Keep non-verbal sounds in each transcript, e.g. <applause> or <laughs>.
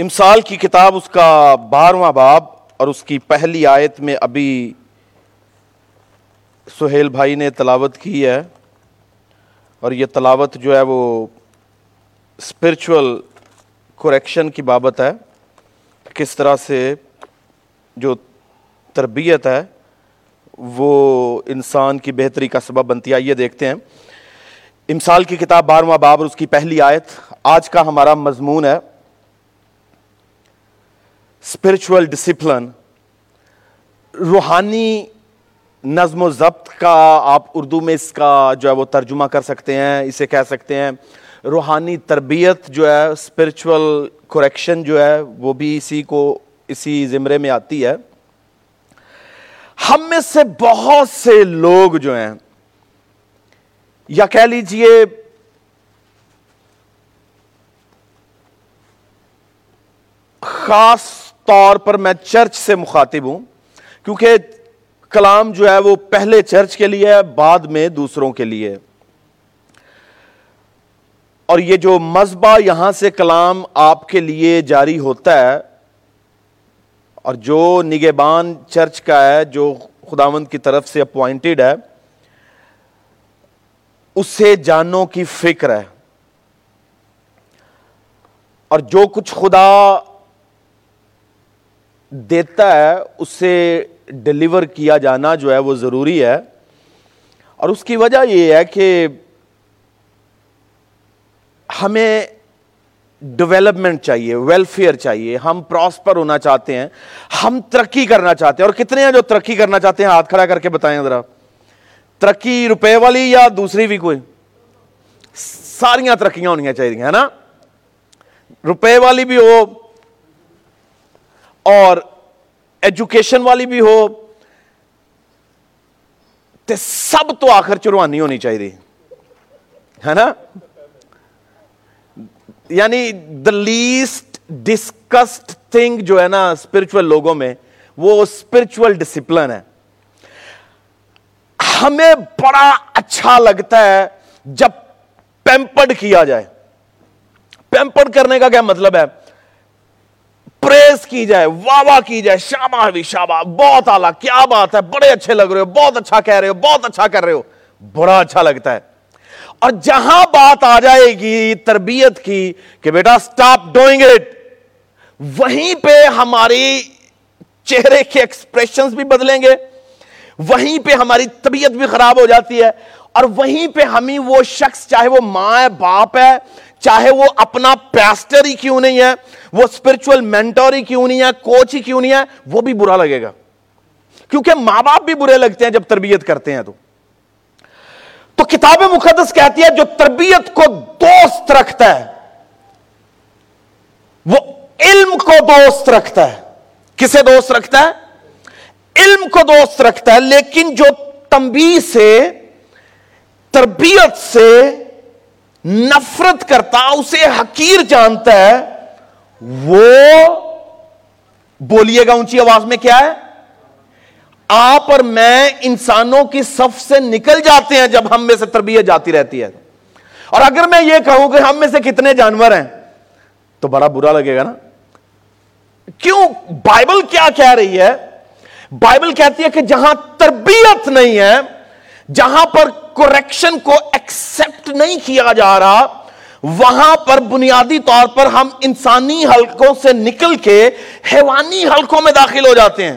امسال کی کتاب، اس کا بارہواں باب اور اس کی پہلی آیت میں ابھی سہیل بھائی نے تلاوت کی ہے اور یہ تلاوت جو ہے وہ اسپرچول کوریکشن کی بابت ہے، کس طرح سے جو تربیت ہے وہ انسان کی بہتری کا سبب بنتی ہے۔ یہ دیکھتے ہیں۔ امسال کی کتاب، بارہواں باب اور اس کی پہلی آیت، آج کا ہمارا مضمون ہے۔ اسپرچل ڈسپلن روحانی نظم و ضبط کا آپ اردو میں اس کا جو ہے وہ ترجمہ کر سکتے ہیں، اسے کہہ سکتے ہیں۔ روحانی تربیت جو ہے اسپرچل کوریکشن جو ہے، وہ بھی اسی کو، اسی زمرے میں آتی ہے۔ ہم میں سے بہت سے لوگ جو ہیں، یا کہہ لیجیے، خاص طور پر میں چرچ سے مخاطب ہوں، کیونکہ کلام جو ہے وہ پہلے چرچ کے لیے ہے، بعد میں دوسروں کے لیے۔ اور یہ جو مذبح یہاں سے کلام آپ کے لیے جاری ہوتا ہے، اور جو نگہبان چرچ کا ہے، جو خداوند کی طرف سے اپوائنٹڈ ہے، اسے جانوں کی فکر ہے۔ اور جو کچھ خدا دیتا ہے اسے ڈلیور کیا جانا جو ہے وہ ضروری ہے۔ اور اس کی وجہ یہ ہے کہ ہمیں ڈیولپمنٹ چاہیے ویلفیئر چاہیے۔ ہم پراسپر ہونا چاہتے ہیں، ہم ترقی کرنا چاہتے ہیں۔ اور کتنے ہیں جو ترقی کرنا چاہتے ہیں؟ ہاتھ کھڑا کر کے بتائیں ذرا۔ ترقی روپے والی یا دوسری بھی کوئی؟ ساریاں ترقیاں ہونی چاہیے، ہے نا؟ روپے والی بھی ہو اور ایجوکیشن والی بھی ہو، تے سب تو آخر چروانی ہونی چاہیے، ہے نا؟ یعنی دا لیسٹ ڈسکسڈ تھنگ جو ہے نا اسپرچل لوگوں میں، وہ اسپرچل ڈسپلن ہے۔ ہمیں بڑا اچھا لگتا ہے جب پیمپڈ کیا جائے۔ پیمپڈ کرنے کا کیا مطلب ہے؟ پریس کی جائے واہ واہ کی جائے شابہ بھی شابہ بہت اعلیٰ، کیا بات ہے، بڑے اچھے لگ رہے ہو، بہت اچھا کہہ رہے ہو، بہت اچھا کر رہے ہو، بڑا اچھا لگتا ہے۔ اور جہاں بات آ جائے گی تربیت کی کہ بیٹا سٹاپ ڈوئنگ اٹ وہیں پہ ہماری چہرے کے ایکسپریشنز بھی بدلیں گے، وہیں پہ ہماری طبیعت بھی خراب ہو جاتی ہے، اور وہیں پہ ہمیں وہ شخص، چاہے وہ ماں ہے، باپ ہے چاہے وہ اپنا پیسٹر ہی کیوں نہیں ہے، وہ اسپرچل مینٹور ہی کیوں نہیں ہے کوچ ہی کیوں نہیں ہے، وہ بھی برا لگے گا۔ کیونکہ ماں باپ بھی برے لگتے ہیں جب تربیت کرتے ہیں تو۔ تو کتاب مقدس کہتی ہے، جو تربیت کو دوست رکھتا ہے، وہ علم کو دوست رکھتا ہے۔ کسے دوست رکھتا ہے؟ علم کو دوست رکھتا ہے، لیکن جو تمبی سے، تربیت سے نفرت کرتا، اسے حقیر جانتا ہے، وہ بولیے گا اونچی آواز میں کیا ہے؟ آپ اور میں انسانوں کی صف سے نکل جاتے ہیں جب ہم میں سے تربیت جاتی رہتی ہے۔ اور اگر میں یہ کہوں کہ ہم میں سے کتنے جانور ہیں، تو بڑا برا لگے گا نا۔ کیوں؟ بائبل کیا کہہ رہی ہے؟ بائبل کہتی ہے کہ جہاں تربیت نہیں ہے جہاں پر کوریکشن کو ایکسپٹ نہیں کیا جا رہا، وہاں پر بنیادی طور پر ہم انسانی حلقوں سے نکل کے حیوانی حلقوں میں داخل ہو جاتے ہیں۔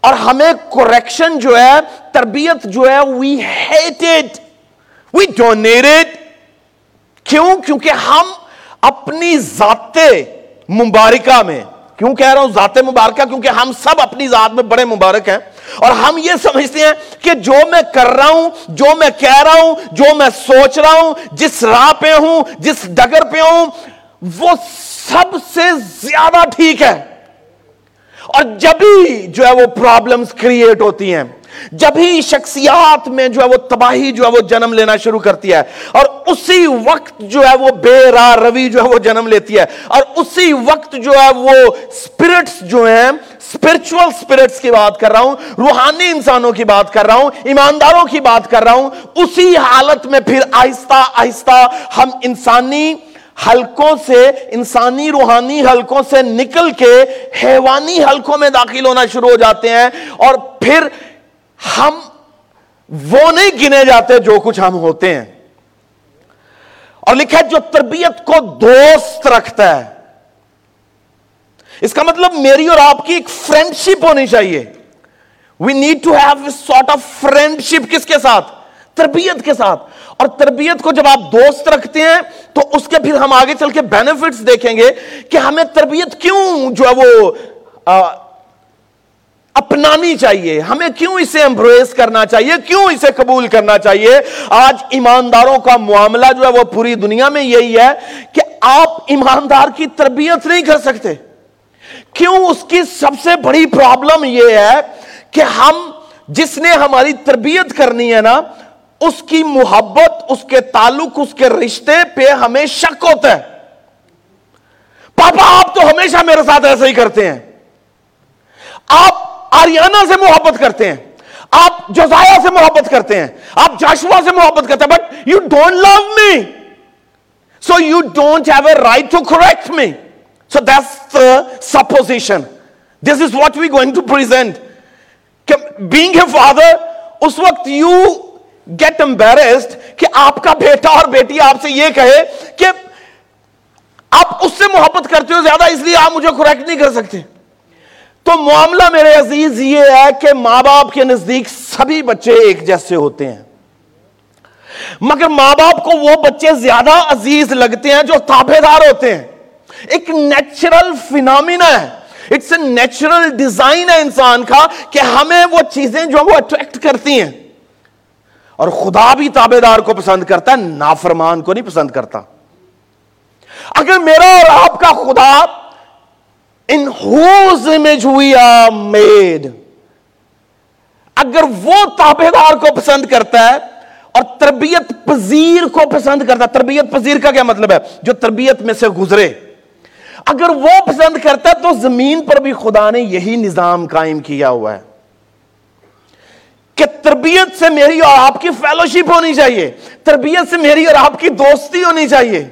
اور ہمیں کوریکشن جو ہے، تربیت جو ہے وی ہیٹڈ وی ڈونیٹڈ کیوں؟ کیونکہ ہم اپنی ذات مبارکہ میں، کیوں کہہ رہا ہوں ذات مبارکہ؟ کیونکہ ہم سب اپنی ذات میں بڑے مبارک ہیں۔ اور ہم یہ سمجھتے ہیں کہ جو میں کر رہا ہوں، جو میں کہہ رہا ہوں، جو میں سوچ رہا ہوں، جس راہ پہ ہوں، جس ڈگر پہ ہوں، وہ سب سے زیادہ ٹھیک ہے۔ اور جب ہی جو ہے وہ پرابلمز کریٹ ہوتی ہیں جب ہی شخصیات میں جو ہے وہ تباہی جو ہے وہ جنم لینا شروع کرتی ہے اور اسی وقت جو ہے وہ بے راہ روی جو ہے وہ جنم لیتی ہے اور اسی وقت جو ہے وہ سپرٹس جو ہیں اسپرچل سپرٹس کی بات کر رہا ہوں، روحانی انسانوں کی بات کر رہا ہوں، ایمانداروں کی بات کر رہا ہوں، اسی حالت میں پھر آہستہ آہستہ ہم انسانی حلقوں سے، انسانی روحانی حلقوں سے نکل کے حیوانی حلقوں میں داخل ہونا شروع ہو جاتے ہیں اور پھر ہم وہ نہیں گنے جاتے جو کچھ ہم ہوتے ہیں۔ اور لکھا ہے جو تربیت کو دوست رکھتا ہے۔ اس کا مطلب میری اور آپ کی ایک فرینڈ شپ ہونی چاہیے۔ We need to have sort of friendship کس کے ساتھ؟ تربیت کے ساتھ۔ اور تربیت کو جب آپ دوست رکھتے ہیں تو اس کے پھر ہم آگے چل کے بینیفٹس دیکھیں گے کہ ہمیں تربیت کیوں جو ہے وہ اپنانی چاہیے۔ ہمیں کیوں اسے امبریس کرنا چاہیے؟ کیوں اسے قبول کرنا چاہیے؟ آج ایمانداروں کا معاملہ جو ہے وہ پوری دنیا میں یہی ہے کہ آپ ایماندار کی تربیت نہیں کر سکتے۔ کیوں؟ اس کی سب سے بڑی پرابلم یہ ہے کہ ہم جس نے ہماری تربیت کرنی ہے نا، اس کی محبت، اس کے تعلق، اس کے رشتے پہ ہمیں شک ہوتا ہے۔ پاپا، آپ تو ہمیشہ میرے ساتھ ایسا ہی کرتے ہیں۔ آپ آریانہ سے محبت کرتے ہیں۔ آپ جوزایا سے محبت کرتے ہیں۔ آپ جاشوا سے محبت کرتے ہیں۔ But you don't love me so you don't have a right to correct me so that's supposition this is what we going to present being a father اس وقت یو گیٹ امبیرسڈ کہ آپ کا بیٹا اور بیٹی آپ سے یہ کہے کہ آپ اس سے محبت کرتے ہو زیادہ، اس لیے آپ مجھے کریکٹ نہیں کر سکتے۔ تو معاملہ میرے عزیز یہ ہے کہ ماں باپ کے نزدیک سبھی بچے ایک جیسے ہوتے ہیں۔ مگر ماں باپ کو وہ بچے زیادہ عزیز لگتے ہیں جو تابے دار ہوتے ہیں۔ ایک نیچرل فینامنا ہے۔ اٹس اے نیچرل ڈیزائن ہے انسان کا کہ ہمیں وہ چیزیں جو وہ اٹریکٹ کرتی ہیں۔ اور خدا بھی تابے دار کو پسند کرتا ہے، نافرمان کو نہیں پسند کرتا۔ اگر میرا اور آپ کا خدا in whose image we made اگر وہ تابے دار کو پسند کرتا ہے اور تربیت پذیر کو پسند کرتا ہے، تربیت پذیر کا کیا مطلب ہے؟ جو تربیت میں سے گزرے۔ اگر وہ پسند کرتا ہے تو زمین پر بھی خدا نے یہی نظام قائم کیا ہوا ہے۔ کہ تربیت سے میری اور آپ کی فیلوشپ ہونی چاہیے۔ تربیت سے میری اور آپ کی دوستی ہونی چاہیے۔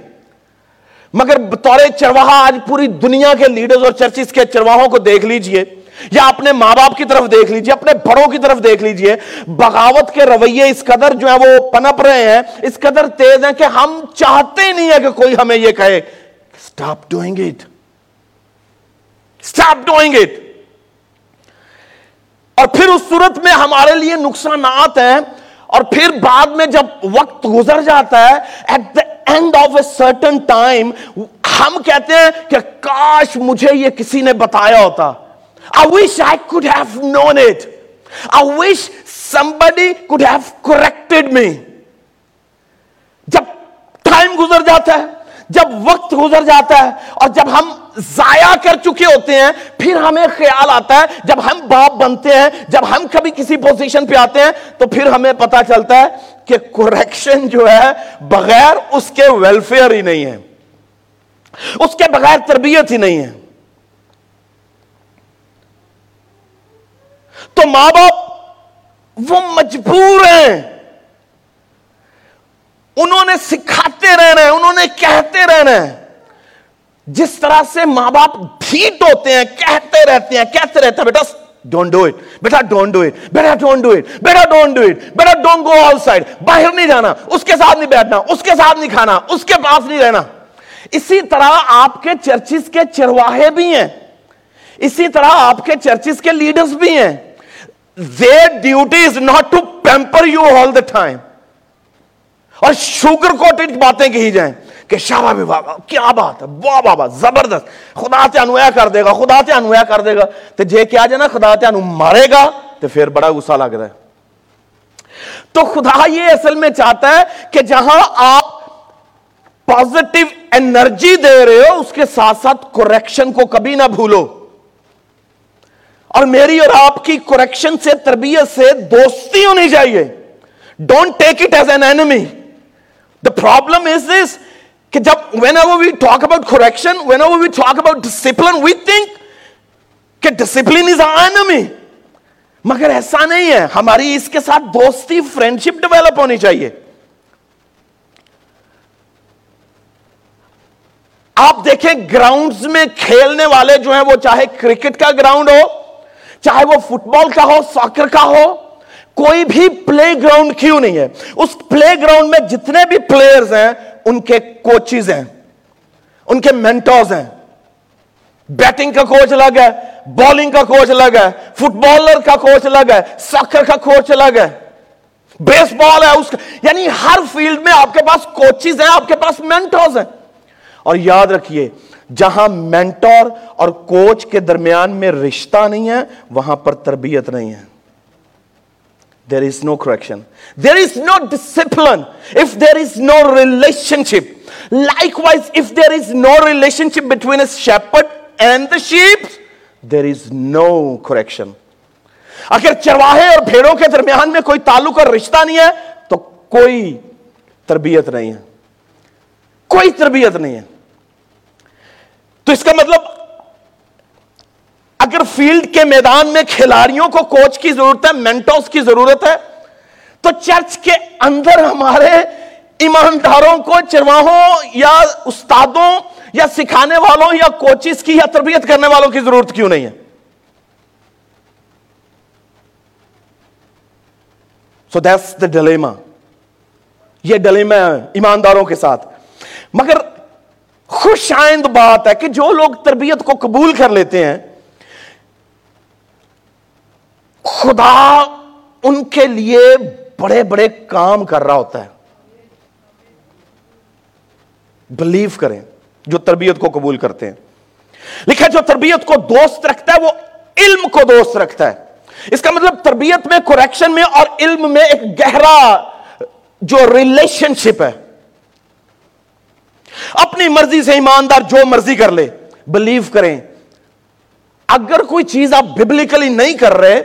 مگر بطور چرواہا آج پوری دنیا کے لیڈرز اور چرچز کے چرواہوں کو دیکھ لیجیے، یا اپنے ماں باپ کی طرف دیکھ لیجیے، اپنے بڑوں کی طرف دیکھ لیجیے، بغاوت کے رویے اس قدر جو ہے وہ پنپ رہے ہیں، اس قدر تیز ہیں کہ ہم چاہتے نہیں ہیں کہ کوئی ہمیں یہ کہے۔ Stop doing it stop doing it اور پھر اس صورت میں ہمارے لیے نقصانات ہیں، اور پھر بعد میں جب وقت گزر جاتا ہے at the end of a certain time ہم کہتے ہیں کہ کاش مجھے یہ کسی نے بتایا ہوتا I wish I could have known it. I wish somebody could have corrected me. جب ٹائم گزر جاتا ہے، جب وقت گزر جاتا ہے، اور جب ہم ضائع کر چکے ہوتے ہیں، پھر ہمیں خیال آتا ہے، جب ہم باپ بنتے ہیں، جب ہم کبھی کسی پوزیشن پہ آتے ہیں، تو پھر ہمیں پتا چلتا ہے کہ کوریکشن جو ہے بغیر اس کے ویلفیئر ہی نہیں ہے۔ اس کے بغیر تربیت ہی نہیں ہے۔ تو ماں باپ وہ مجبور ہیں۔ انہوں نے سکھاتے رہنا ہے، انہوں نے کہتے رہنا ہے۔ جس طرح سے ماں باپ ڈھیٹ ہوتے ہیں، کہتے رہتے ہیں، کہتے رہتے ہیں، بیٹا ڈونٹ ڈو اٹ بیٹا ڈونٹ ڈو اٹ بیٹا ڈونٹ ڈو اٹ بیٹا ڈونٹ ڈو اٹ بیٹا ڈونٹ گو آل سائڈ باہر نہیں جانا اس کے ساتھ نہیں بیٹھنا اس کے ساتھ نہیں کھانا اس کے پاس نہیں رہنا اسی طرح آپ کے چرچز کے چرواہے بھی ہیں اسی طرح آپ کے چرچز کے لیڈرز بھی ہیں their duty is not to pamper you all the time. اور شوگر کوٹڈ باتیں کہی جائیں کہ شابہ بھی بابا کیا بات ہے؟ واہ بابا زبردست۔ خدا تے انویا کر دے گا، خدا تے انویا کر دے گا۔ تو جے کیا جائے نا، خدا تے انو مارے گا تو پھر بڑا غصہ لگ رہا ہے۔ تو خدا یہ اصل میں چاہتا ہے کہ جہاں آپ پازیٹیو انرجی دے رہے ہو، اس کے ساتھ ساتھ کوریکشن کو کبھی نہ بھولو۔ اور میری اور آپ کی کریکشن سے، تربیت سے دوستی ہونی چاہیے۔ Don't take it as an enemy the problem is this کہ جب whenever we talk about correction whenever we talk about discipline we think کہ ڈسپلن از اینمی مگر ایسا نہیں ہے، ہماری اس کے ساتھ دوستی فرینڈشپ ڈیولپ ہونی چاہیے۔ آپ دیکھیں گراؤنڈز میں کھیلنے والے جو ہیں، وہ چاہے کرکٹ کا گراؤنڈ ہو، چاہے وہ فٹ بال کا ہو ساکر کا ہو، کوئی بھی پلے گراؤنڈ کیوں نہیں ہے؟ اس پلے گراؤنڈ میں جتنے بھی پلیئرز ہیں ان کے کوچز ہیں، ان کے مینٹوز ہیں. بیٹنگ کا کوچ الگ ہے بالنگ کا کوچ الگ ہے فٹ بالر کا کوچ الگ ہے ساکر کا کوچ الگ ہے. بیس بال ہے اس کا یعنی ہر فیلڈ میں آپ کے پاس کوچز ہیں، آپ کے پاس مینٹوز ہیں. اور یاد رکھیے، جہاں مینٹور اور کوچ کے درمیان میں رشتہ نہیں ہے، وہاں پر تربیت نہیں ہے. There is no correction there is no discipline if there is no relationship likewise if there is no relationship between a shepherd and the sheep there is no اگر چرواہے اور بھیڑوں کے درمیان میں کوئی تعلق اور رشتہ نہیں ہے، تو کوئی تربیت نہیں ہے۔ کوئی تربیت نہیں ہے۔ تو اس کا مطلب فیلڈ کے میدان میں کھلاڑیوں کو کوچ کی ضرورت ہے مینٹوس کی ضرورت ہے۔ تو چرچ کے اندر ہمارے ایمانداروں کو چرواہوں یا استادوں یا سکھانے والوں یا کوچز کی یا تربیت کرنے والوں کی ضرورت کیوں نہیں ہے؟ سو دیٹس دا ڈلیما یہ ڈلیما ایمانداروں کے ساتھ۔ مگر خوش آئند بات ہے کہ جو لوگ تربیت کو قبول کر لیتے ہیں خدا ان کے لیے بڑے بڑے کام کر رہا ہوتا ہے۔ بلیو کریں جو تربیت کو قبول کرتے ہیں۔ لکھا جو تربیت کو دوست رکھتا ہے وہ علم کو دوست رکھتا ہے۔ اس کا مطلب تربیت میں کوریکشن میں اور علم میں ایک گہرا جو ریلیشن شپ ہے۔ اپنی مرضی سے ایماندار جو مرضی کر لے۔ بلیو کریں۔ اگر کوئی چیز آپ ببلیکلی نہیں کر رہے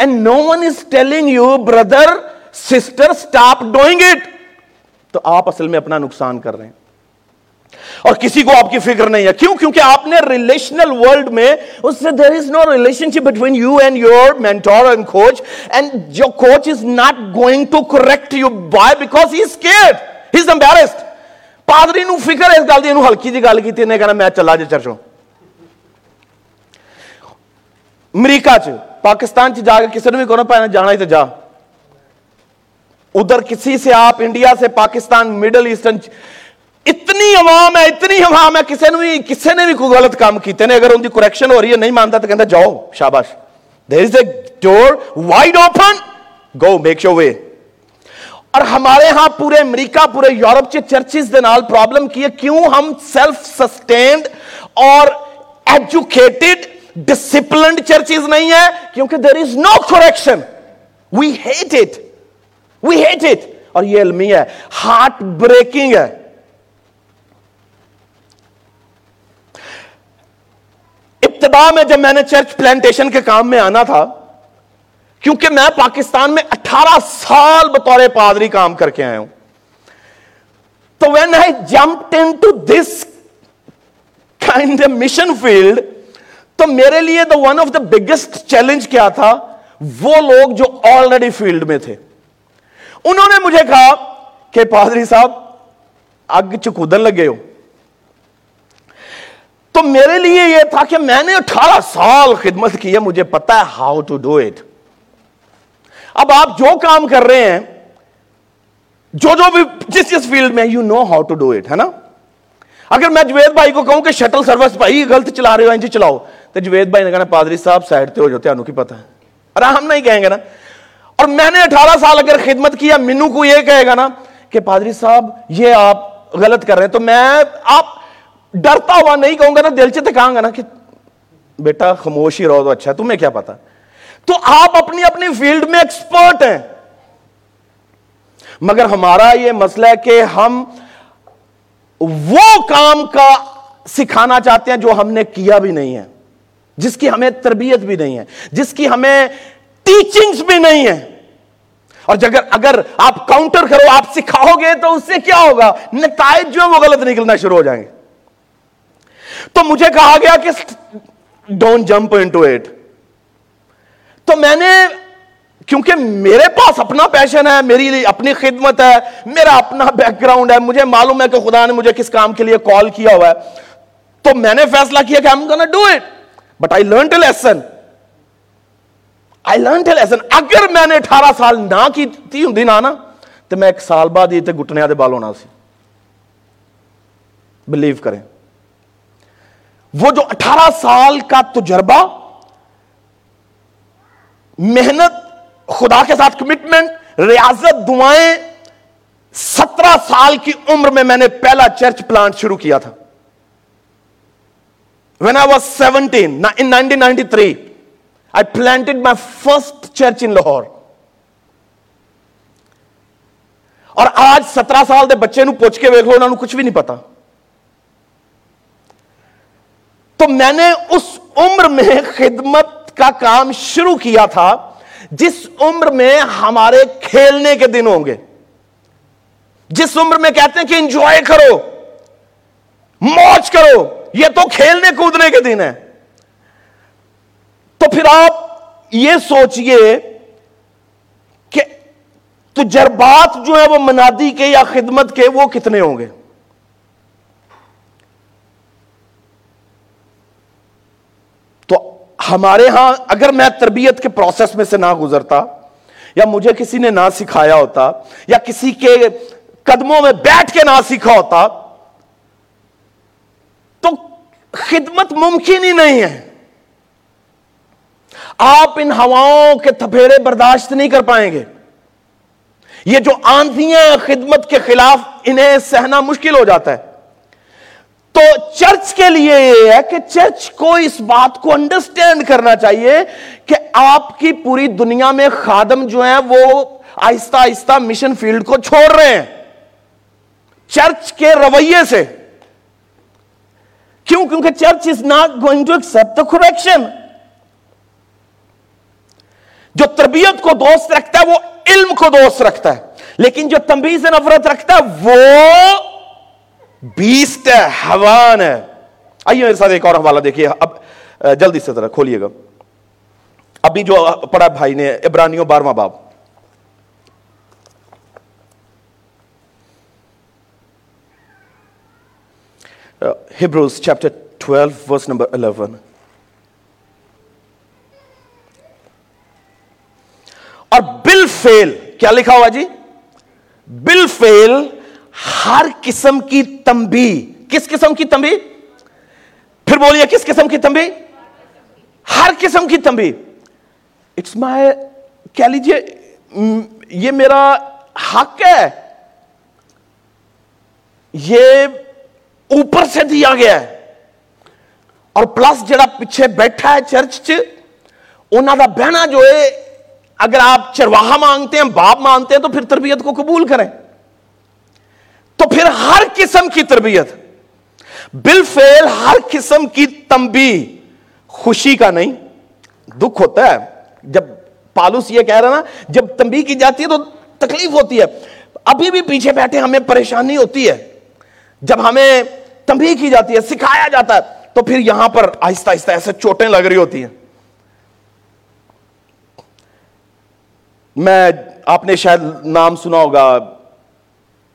and no one is telling you brother sister stop doing it تو آپ اصل میں اپنا نقصان کر رہے ہیں۔ اور کسی کو آپ کی فکر نہیں ہے۔ کیوں؟ کیونکہ آپ نے ریلیشنل ورلڈ میں اس سے there is no relationship between you and your mentor and coach and جو coach is not going to correct you by because he is care he is embarrassed پادری نو فکر ہے اس گل دی ہلکی جی گل کی کہنا میں چلا جی چرچوں۔ امریکہ چ، پاکستان چ جا کے کسی نے بھی کہنا پایا جانا ہی تو جا۔ ادھر کسی سے آپ انڈیا سے پاکستان، مڈل ایسٹرن اتنی عوام ہے، اتنی عوام ہے کسی نے بھی کسی نے بھی کوئی غلط کام کیتے نے۔ اگر ان کی کریکشن ہو رہی ہے، نہیں مانتا تو کہتا جاؤ، شاباش۔ There is a door wide open go make show way اور ہمارے ہاں پورے امریکہ، پورے یورپ کے چرچز دے نال پرابلم کی ہے۔ کیوں ہم سیلف سسٹینڈ اور ایجوکیٹڈ ڈسپلنڈ چرچز نہیں ہے کیونکہ there is no correction we hate it we hate it اور یہ علمی ہے ہارٹ بریکنگ ہے ابتدا میں جب میں نے چرچ پلانٹیشن کے کام میں آنا تھا، کیونکہ میں پاکستان میں اٹھارہ سال بطور پادری کام کر کے آیا ہوں۔ تو when I jump into this kind mission field تو میرے لیے the one of the biggest challenge کیا تھا؟ وہ لوگ جو آلریڈی فیلڈ میں تھے۔ انہوں نے مجھے کہا کہ پادری صاحب، اگ چکودن لگے ہو۔ تو میرے لیے یہ تھا کہ میں نے اٹھارہ سال خدمت کی ہے، مجھے پتا ہے ہاؤ ٹو ڈو اٹ اب آپ جو کام کر رہے ہیں، جو جو بھی جس جس فیلڈ میں you know how to do it ہے نا؟ اگر میں جوید بھائی کو کہوں کہ شٹل سروس بھائی، غلط چلا رہے ہو جی چلاؤ۔ تو جوید بھائی نے کہنا پادری صاحب سائڈ ہو جاتے کی پتہ ہے۔ اور ہم نہیں کہیں گے نا۔ اور میں نے اٹھارہ سال اگر خدمت کیا مینو کو یہ کہے گا نا کہ پادری صاحب، یہ آپ غلط کر رہے ہیں۔ تو میں آپ ڈرتا ہوا نہیں کہوں گا نا، دل سے کہاں گا نا کہ بیٹا خاموش ہی رہو تو اچھا تمہیں کیا پتا تو آپ اپنی اپنی فیلڈ میں ایکسپرٹ ہیں۔ مگر ہمارا یہ مسئلہ ہے کہ ہم وہ کام کا سکھانا چاہتے ہیں جو ہم نے کیا بھی نہیں ہے۔ جس کی ہمیں تربیت بھی نہیں ہے، جس کی ہمیں ٹیچنگز بھی نہیں ہے اور اگر اگر آپ کاؤنٹر کرو، آپ سکھاؤ گے تو اس سے کیا ہوگا؟ نتائج جو ہے وہ غلط نکلنا شروع ہو جائیں گے۔ تو مجھے کہا گیا کہ don't jump into it تو میں نے کیونکہ میرے پاس اپنا پیشن ہے، میری اپنی خدمت ہے، میرا اپنا بیک گراؤنڈ ہے، مجھے معلوم ہے کہ خدا نے مجھے کس کام کے لیے کال کیا ہوا ہے۔ تو میں نے فیصلہ کیا کہ do it but I learn lesson I learn lesson اگر میں نے اٹھارہ سال نہ کی ہوں نہ تو میں ایک سال بعد یہ گٹنے دے بال ہونا سی۔ بلیو کریں۔ وہ جو اٹھارہ سال کا تجربہ، محنت، خدا کے ساتھ کمٹمنٹ ریاضت دعائیں، سترہ سال کی عمر میں میں نے پہلا چرچ پلانٹ شروع کیا تھا۔ When I was seventeen in nineteen ninety three I planted my first church in Lahore اور آج سترہ سال دے بچے نو پوچھ کے ویک لو انہوں کچھ بھی نہیں پتا۔ تو میں نے اس عمر میں خدمت کا کام شروع کیا تھا، جس عمر میں ہمارے کھیلنے کے دن ہوں گے۔ جس عمر میں کہتے ہیں کہ انجوائے کرو، موج کرو۔ یہ تو کھیلنے کودنے کے دن ہے تو پھر آپ یہ سوچئے کہ تجربات جو ہے وہ منادی کے یا خدمت کے وہ کتنے ہوں گے؟ تو ہمارے ہاں اگر میں تربیت کے پروسیس میں سے نہ گزرتا یا مجھے کسی نے نہ سکھایا ہوتا یا کسی کے قدموں میں بیٹھ کے نہ سیکھا ہوتا خدمت ممکن ہی نہیں ہے۔ آپ ان ہواؤں کے تھپیڑے برداشت نہیں کر پائیں گے۔ یہ جو آندیاں خدمت کے خلاف انہیں سہنا مشکل ہو جاتا ہے۔ تو چرچ کے لیے یہ ہے کہ چرچ کو اس بات کو انڈرسٹینڈ کرنا چاہیے کہ آپ کی پوری دنیا میں خادم جو ہیں وہ آہستہ آہستہ مشن فیلڈ کو چھوڑ رہے ہیں۔ چرچ کے رویے سے۔ کیوں؟ کیونکہ church is not going to accept the correction جو تربیت کو دوست رکھتا ہے، وہ علم کو دوست رکھتا ہے۔ لیکن جو تنبیز نفرت رکھتا ہے، وہ بیسٹ ہے حوان ہے۔ آئیے میرے ساتھ ایک اور حوالہ دیکھیے۔ اب، جلدی سے ذرا کھولیے گا۔ ابھی جو پڑھا بھائی نے ابرانیوں بارواں باب۔ Hebrews chapter twelve verse number eleven اور بل فیل کیا لکھا ہوا جی بل فیل ہر قسم کی تمبی کس قسم کی تمبی پھر بولیے کس قسم کی تمبی ہر قسم کی تمبی اٹس مائی کہہ لیجیے یہ میرا حق ہے یہ اوپر سے دیا گیا ہے۔ اور پلس جڑا پیچھے بیٹھا ہے چرچ انہوں کا بہنا جو ہے، اگر آپ چرواہا مانگتے ہیں، باپ مانتے ہیں، تو پھر تربیت کو قبول کریں۔ تو پھر ہر قسم کی تربیت۔ بل فیل ہر قسم کی تمبی خوشی کا نہیں، دکھ ہوتا ہے۔ جب پالوس یہ کہہ رہا نا، جب تمبی کی جاتی ہے تو تکلیف ہوتی ہے۔ ابھی بھی پیچھے بیٹھے ہمیں پریشانی ہوتی ہے۔ جب ہمیں تمبی کی جاتی ہے، سکھایا جاتا ہے، تو پھر یہاں پر آہستہ آہستہ ایسے چوٹیں لگ رہی ہوتی ہیں۔ میں، آپ نے شاید نام سنا ہوگا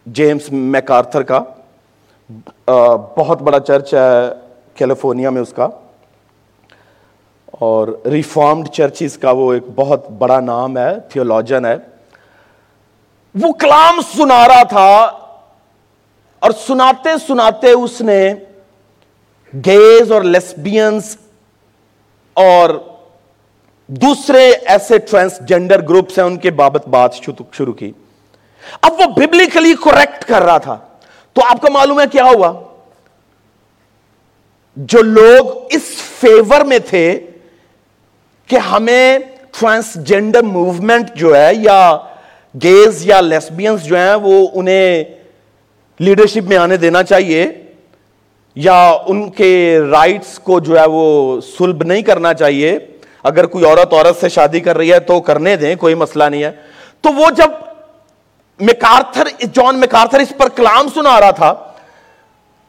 جیمز میکارتھر کا۔ بہت بڑا چرچ ہے کیلیفورنیا میں اس کا۔ اور ریفارمڈ چرچز کا وہ ایک بہت بڑا نام ہے، تھیولوجن ہے۔ وہ کلام سنا رہا تھا اور سناتے سناتے اس نے گیز اور لیسبینس اور دوسرے ایسے ٹرانسجینڈر گروپس ہیں ان کے بابت بات شروع کی۔ اب وہ ببلیکلی کوریکٹ کر رہا تھا۔ تو آپ کو معلوم ہے کیا ہوا؟ جو لوگ اس فیور میں تھے کہ ہمیں ٹرانسجینڈر موومنٹ جو ہے یا گیز یا لیسبینس جو ہیں وہ انہیں لیڈرشپ میں آنے دینا چاہیے یا ان کے رائٹس کو جو ہے وہ سلب نہیں کرنا چاہیے۔ اگر کوئی عورت عورت سے شادی کر رہی ہے تو کرنے دیں، کوئی مسئلہ نہیں ہے۔ تو وہ جب میکارتھر جان میکارتھر اس پر کلام سنا رہا تھا،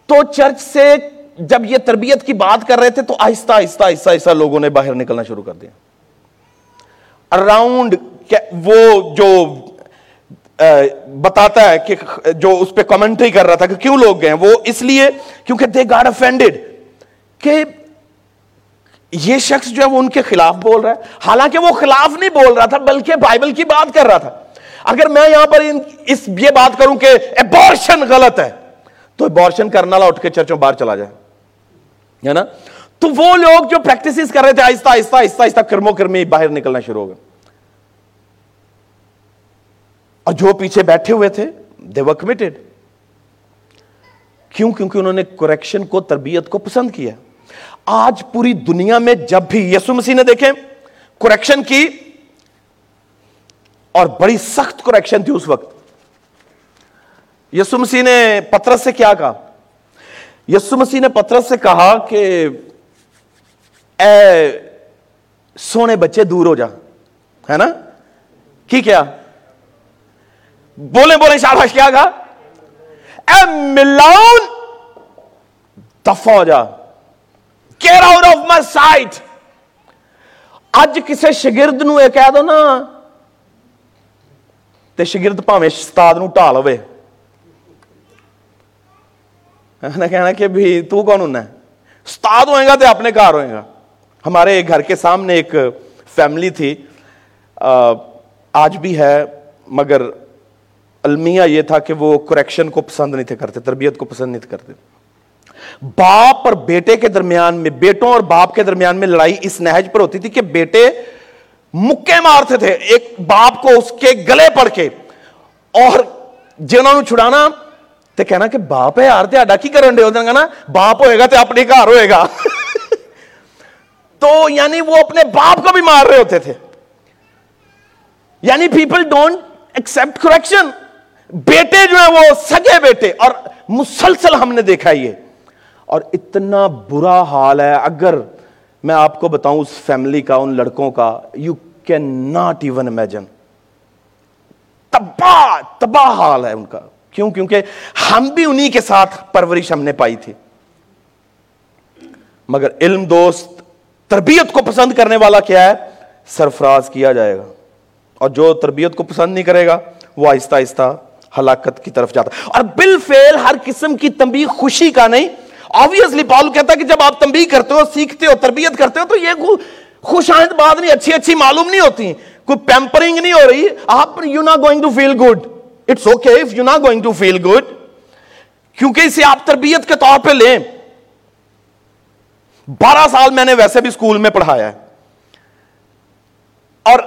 تو چرچ سے جب یہ تربیت کی بات کر رہے تھے تو آہستہ آہستہ آہستہ آہستہ لوگوں نے باہر نکلنا شروع کر دیا۔ اراؤنڈ وہ جو بتاتا ہے کہ جو اس پہ کمنٹری کر رہا تھا کہ کیوں لوگ گئے وہ اس لیے کیونکہ دے گاڈ افینڈیڈ کہ یہ شخص جو ہے وہ ان کے خلاف بول رہا ہے۔ حالانکہ وہ خلاف نہیں بول رہا تھا، بلکہ بائبل کی بات کر رہا تھا۔ اگر میں یہاں پر اس یہ بات کروں کہ ایبورشن غلط ہے، تو ایبورشن کرنا لا اٹھ کے چرچوں باہر چلا جائے۔ ہے نا؟ تو وہ لوگ جو پریکٹس کر رہے تھے، آہستہ آہستہ آہستہ آہستہ کرمو کرمی باہر نکلنا شروع ہو گئے۔ اور جو پیچھے بیٹھے ہوئے تھے دے ور کمیٹیڈ کیوں؟ کیونکہ انہوں نے کریکشن کو، تربیت کو پسند کیا. آج پوری دنیا میں جب بھی یسو مسیح نے دیکھیں کریکشن کی، اور بڑی سخت کریکشن تھی اس وقت. یسو مسیح نے پترس سے کیا کہا؟ یسو مسیح نے پترس سے کہا کہ، اے سونے بچے دور ہو جا. ہے نا؟ کی کیا؟ بولے بولے شاباش کیا کہا؟ اے ملاؤن دفع ہو جا۔ Clear out of my sight اج کسے شگرد نو یہ کہہ دو نا، تے شگرد پاویں استاد نو ٹال ہوئے کہنا کہ بھی تو کون ہونا ہے؟ استاد ہوئے گا تے اپنے کار ہوئے گا۔ ہمارے گھر کے سامنے ایک فیملی تھی۔ آج بھی ہے، مگر المیہ یہ تھا کہ وہ کریکشن کو پسند نہیں تھے کرتے، تربیت کو پسند نہیں تھے کرتے۔ باپ اور بیٹے کے درمیان میں، بیٹوں اور باپ کے درمیان میں لڑائی اس نہج پر ہوتی تھی کہ بیٹے مکے مارتے تھے، ایک باپ کو اس کے گلے پڑ کے۔ اور جنہوں نے چھڑانا تو کہنا کہ باپ ہے یار، تے آڈا کی کرن دے؟ ہوتے نا باپ ہوئے گا تے اپنے گھر ہوئے گا۔ <laughs> تو یعنی وہ اپنے باپ کو بھی مار رہے ہوتے تھے۔ یعنی پیپل ڈونٹ ایکسپٹ کریکشن بیٹے جو ہیں وہ سگے بیٹے اور مسلسل ہم نے دیکھا یہ۔ اور اتنا برا حال ہے، اگر میں آپ کو بتاؤں اس فیملی کا، ان لڑکوں کا you can not even imagine تباہ تباہ حال ہے ان کا۔ کیوں؟ کیونکہ ہم بھی انہی کے ساتھ پرورش ہم نے پائی تھی۔ مگر علم دوست، تربیت کو پسند کرنے والا کیا ہے؟ سرفراز کیا جائے گا۔ اور جو تربیت کو پسند نہیں کرے گا، وہ آہستہ آہستہ ہلاکت کی طرف جاتا اور بل فیل ہر قسم کی تنبیہ خوشی کا نہیں۔ آبویسلی پالو کہتا ہے کہ جب آپ تنبیہ کرتے ہو، سیکھتے ہو، تربیت کرتے ہو، تو یہ خوش آئند بات نہیں، اچھی اچھی معلوم نہیں ہوتی۔ کوئی پیمپرنگ نہیں ہو رہی۔ آپ you not going to feel good it's okay if you not going to feel good کیونکہ اسے آپ تربیت کے طور پہ لیں۔ بارہ سال میں نے ویسے بھی اسکول میں پڑھایا ہے۔ اور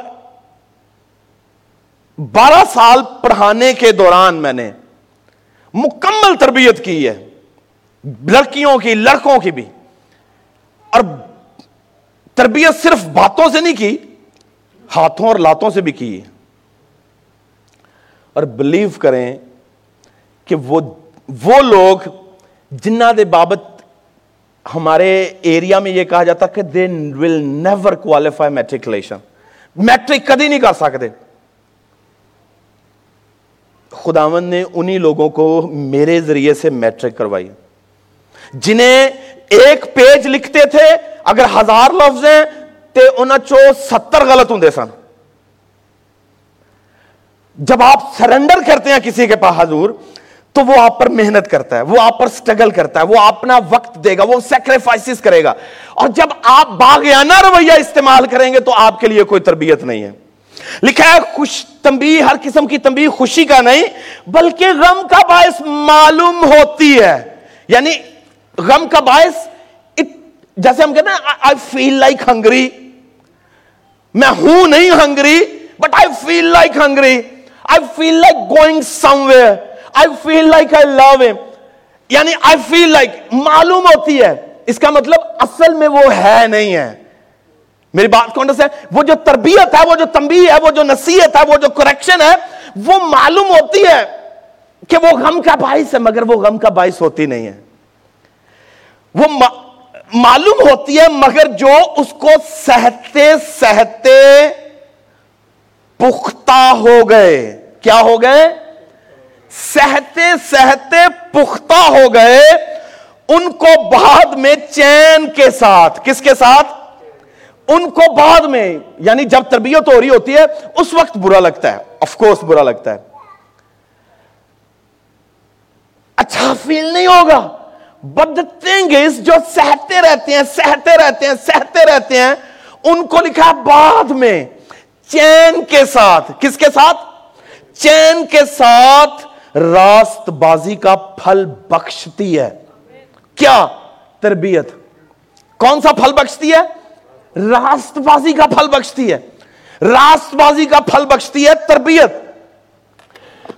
بارہ سال پڑھانے کے دوران میں نے مکمل تربیت کی ہے، لڑکیوں کی، لڑکوں کی بھی۔ اور تربیت صرف باتوں سے نہیں کی، ہاتھوں اور لاتوں سے بھی کی ہے۔ اور بلیو کریں کہ وہ وہ لوگ جنہ دے بابت ہمارے ایریا میں یہ کہا جاتا کہ they will never qualify matriculation matric کدی نہیں کر سکتے۔ خداون نے انہی لوگوں کو میرے ذریعے سے میٹرک کروائی۔ جنہیں ایک پیج لکھتے تھے، اگر ہزار لفظ ہیں، تے انہاں چو ستر غلط ہوں سن۔ جب آپ سرنڈر کرتے ہیں کسی کے پاس حضور، تو وہ آپ پر محنت کرتا ہے، وہ آپ پر سٹرگل کرتا ہے، وہ اپنا وقت دے گا، وہ سیکریفائسز کرے گا۔ اور جب آپ باغیانہ رویہ استعمال کریں گے، تو آپ کے لیے کوئی تربیت نہیں ہے۔ لکھا ہے خوش تنبیہ، ہر قسم کی تنبیہ، خوشی کا نہیں، بلکہ غم کا باعث معلوم ہوتی ہے۔ یعنی غم کا باعث جیسے ہم کہتے ہیں آئی فیل لائک ہنگری میں ہوں نہیں hungry but I feel like hungry I feel like going somewhere I feel like I love them یعنی آئی فیل لائک معلوم ہوتی ہے۔ اس کا مطلب اصل میں وہ ہے نہیں ہے۔ میری بات کون سے؟ وہ جو تربیت ہے، وہ جو تنبیہ ہے، وہ جو نصیحت ہے، وہ جو کریکشن ہے، وہ معلوم ہوتی ہے کہ وہ غم کا باعث ہے، مگر وہ غم کا باعث ہوتی نہیں ہے۔ وہ معلوم ہوتی ہے، مگر جو اس کو سہتے سہتے پختہ ہو گئے۔ کیا ہو گئے؟ سہتے سہتے پختہ ہو گئے۔ ان کو بعد میں چین کے ساتھ، کس کے ساتھ؟ ان کو بعد میں یعنی جب تربیت ہو رہی ہوتی ہے، اس وقت برا لگتا ہے۔ آف کورس برا لگتا ہے۔ اچھا فیل نہیں ہوگا۔ بٹ دا تھنگ از جو سہتے رہتے ہیں، سہتے رہتے ہیں، سہتے رہتے ہیں، ان کو لکھا بعد میں۔ چین کے ساتھ۔ کس کے ساتھ؟ چین کے ساتھ راست بازی کا پھل بخشتی ہے۔ کیا؟ تربیت۔ کون سا پھل بخشتی ہے؟ راست بازی کا پھل بخشتی ہے۔ راست بازی کا پھل بخشتی ہے تربیت۔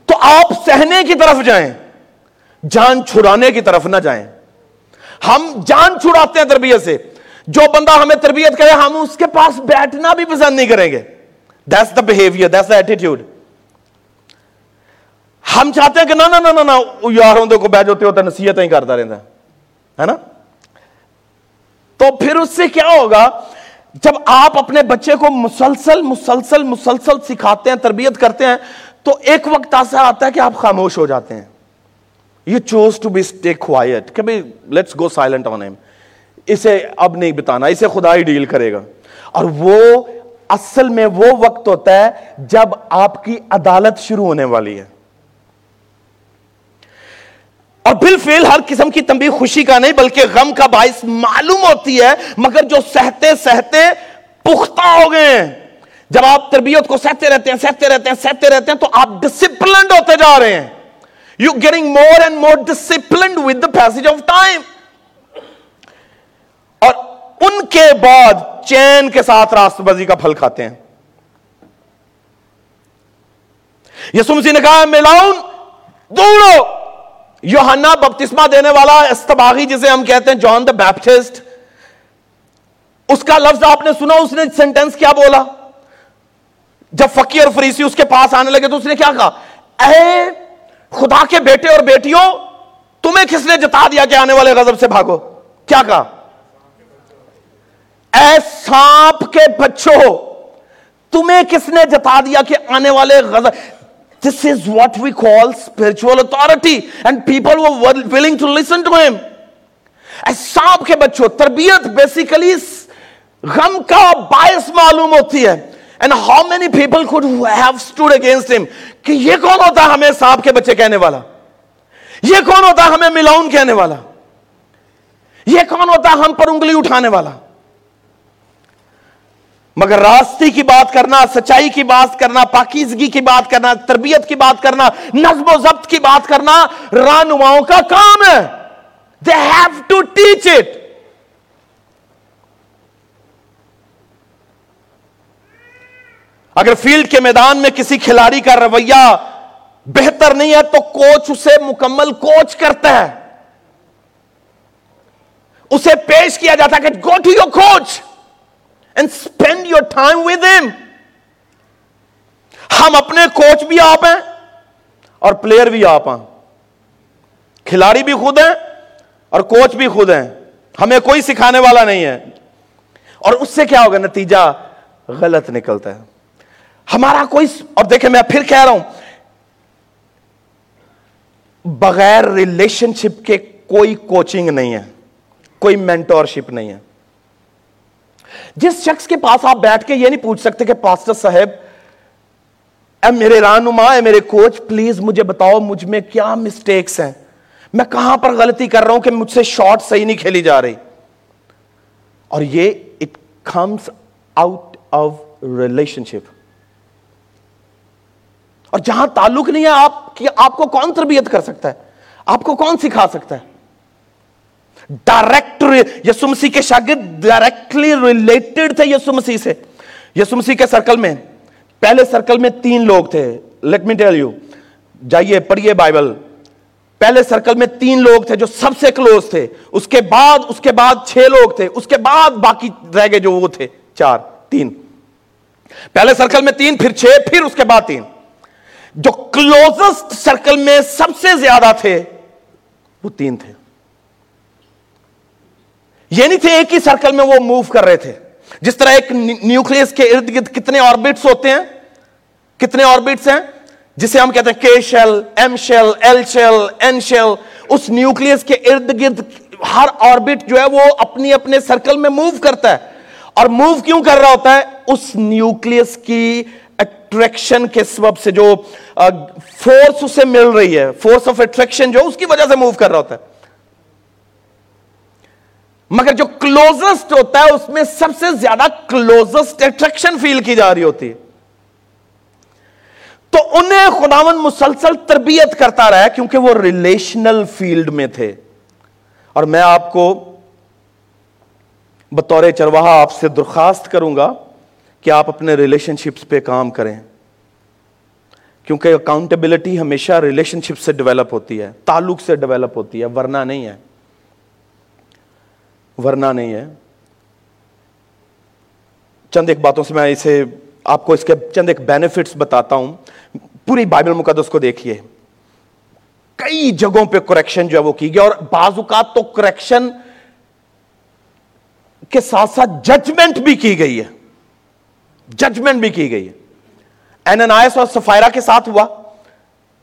تو آپ سہنے کی طرف جائیں، جان چھڑانے کی طرف نہ جائیں۔ ہم جان چھڑاتے ہیں تربیت سے۔ جو بندہ ہمیں تربیت کرے ہم اس کے پاس بیٹھنا بھی پسند نہیں کریں گے۔ That's the behaviour that's the attitude ہم چاہتے ہیں کہ نہ نہ نہ نہ یار ہوں کو بیٹھ ہوتے ہوتا نصیحت ہی کرتا رہتا ہے نا؟ تو پھر اس سے کیا ہوگا؟ جب آپ اپنے بچے کو مسلسل مسلسل مسلسل سکھاتے ہیں، تربیت کرتے ہیں، تو ایک وقت ایسا آتا ہے کہ آپ خاموش ہو جاتے ہیں۔ You choose to be stay quiet کہ let's go silent on them اسے اب نہیں بتانا، اسے خدا ہی ڈیل کرے گا۔ اور وہ اصل میں وہ وقت ہوتا ہے جب آپ کی عدالت شروع ہونے والی ہے۔ اور بالفعل ہر قسم کی تنبیہ خوشی کا نہیں، بلکہ غم کا باعث معلوم ہوتی ہے، مگر جو سہتے سہتے پختہ ہو گئے ہیں۔ جب آپ تربیت کو سہتے رہتے ہیں، سہتے رہتے ہیں، سہتے رہتے ہیں، تو آپ ڈسپلنڈ ہوتے جا رہے ہیں۔ You getting more and more disciplined with the piece of time اور ان کے بعد چین کے ساتھ راست بازی کا پھل کھاتے ہیں۔ یسمسی نے کہا، ملاؤن دوڑو یوہنا بپتسمہ دینے والا استباغی جسے ہم کہتے ہیں جان دا بیپٹسٹ اس کا لفظ آپ نے سنا، اس نے سینٹنس کیا بولا؟ جب فقی اور فریسی اس کے پاس آنے لگے تو اس نے کیا کہا؟ اے خدا کے بیٹے اور بیٹیوں، تمہیں کس نے جتا دیا کہ آنے والے غضب سے بھاگو؟ کیا کہا؟ اے سانپ کے بچوں، تمہیں کس نے جتا دیا کہ آنے والے غضب؟ This is what we call spiritual authority and people were willing to listen to him. سانپ کے بچوں تربیت بیسیکلی غم کا باعث معلوم ہوتی ہے and how many people could have stood against him? کہ یہ کون ہوتا ہے ہمیں سانپ کے بچے کہنے والا یہ کون ہوتا ہے ہمیں ملاؤن کہنے والا یہ کون ہوتا ہے ہم پر انگلی اٹھانے والا مگر راستی کی بات کرنا، سچائی کی بات کرنا، پاکیزگی کی بات کرنا، تربیت کی بات کرنا، نظم و ضبط کی بات کرنا رانماؤں کا کام ہے۔ They have to teach it اگر فیلڈ کے میدان میں کسی کھلاڑی کا رویہ بہتر نہیں ہے تو کوچ اسے مکمل کوچ کرتا ہے۔ اسے پیش کیا جاتا ہے کہ go to your coach. And spend your time with him ہم اپنے کوچ بھی آپ ہیں اور پلیئر بھی آپ ہیں۔ کھلاڑی بھی خود ہیں اور کوچ بھی خود ہیں۔ ہمیں کوئی سکھانے والا نہیں ہے۔ اور اس سے کیا ہوگا؟ نتیجہ غلط نکلتا ہے۔ ہمارا کوئی اور دیکھیں، میں پھر کہہ رہا ہوں۔ بغیر ریلیشن شپ کے کوئی کوچنگ نہیں ہے۔ کوئی مینٹور شپ نہیں ہے۔ جس شخص کے پاس آپ بیٹھ کے یہ نہیں پوچھ سکتے کہ پاسٹر صاحب، اے میرے رہنما، اے میرے کوچ، پلیز مجھے بتاؤ مجھ میں کیا مسٹیکس ہیں؟ میں کہاں پر غلطی کر رہا ہوں کہ مجھ سے شارٹ صحیح نہیں کھیلی جا رہی؟ اور یہ it comes out of relationship اور جہاں تعلق نہیں ہے، آپ کی، آپ کو کون تربیت کر سکتا ہے؟ آپ کو کون سکھا سکتا ہے؟ ڈائریکٹ یسو مسیح کے شاگرد ڈائریکٹلی ریلیٹڈ تھے یسو مسیح سے یسو مسیح کے سرکل میں پہلے سرکل میں تین لوگ تھے لیٹ می ٹیل یو جائیے پڑھیے بائبل پہلے سرکل میں تین لوگ تھے جو سب سے کلوز تھے اس کے بعد اس کے بعد چھ لوگ تھے اس کے بعد باقی رہ گئے جو وہ تھے چار تین پہلے سرکل میں تین پھر چھ پھر اس کے بعد تین جو کلوزسٹ سرکل میں سب سے زیادہ تھے وہ تین تھے یہ نہیں تھے ایک ہی سرکل میں وہ موو کر رہے تھے۔ جس طرح ایک نیوکلس کے ارد گرد کتنے آربٹس ہوتے ہیں؟ کتنے آربٹس ہیں؟ جسے ہم کہتے ہیں کے shell M shell L shell N shell اس نیوکلس کے ارد گرد ہر آربٹ جو ہے وہ اپنی اپنے سرکل میں موو کرتا ہے۔ اور موو کیوں کر رہا ہوتا ہے؟ اس نیوکلس کی اٹریکشن کے سبب سے جو فورس اسے مل رہی ہے۔ فورس آف اٹریکشن جو اس کی وجہ سے موو کر رہا ہوتا ہے۔ مگر جو کلوزسٹ ہوتا ہے، اس میں سب سے زیادہ کلوزسٹ اٹریکشن فیل کی جا رہی ہوتی ہے۔ تو انہیں خداون مسلسل تربیت کرتا رہا کیونکہ وہ ریلیشنل فیلڈ میں تھے۔ اور میں آپ کو بطور چرواہا آپ سے درخواست کروں گا کہ آپ اپنے ریلیشن شپس پہ کام کریں۔ کیونکہ اکاؤنٹیبلٹی ہمیشہ ریلیشن شپ سے ڈیولپ ہوتی ہے، تعلق سے ڈیولپ ہوتی ہے، ورنہ نہیں ہے۔ ورنہ نہیں ہے۔ چند ایک باتوں سے میں اسے آپ کو اس کے چند ایک بینیفٹس بتاتا ہوں۔ پوری بائبل مقدس کو دیکھیے۔ کئی جگہوں پہ کریکشن جو ہے وہ کی گئی اور بعض اوقات تو کریکشن کے ساتھ ساتھ ججمنٹ بھی کی گئی ہے۔ ججمنٹ بھی کی گئی ہے۔ اینائس اور سفائرہ کے ساتھ ہوا۔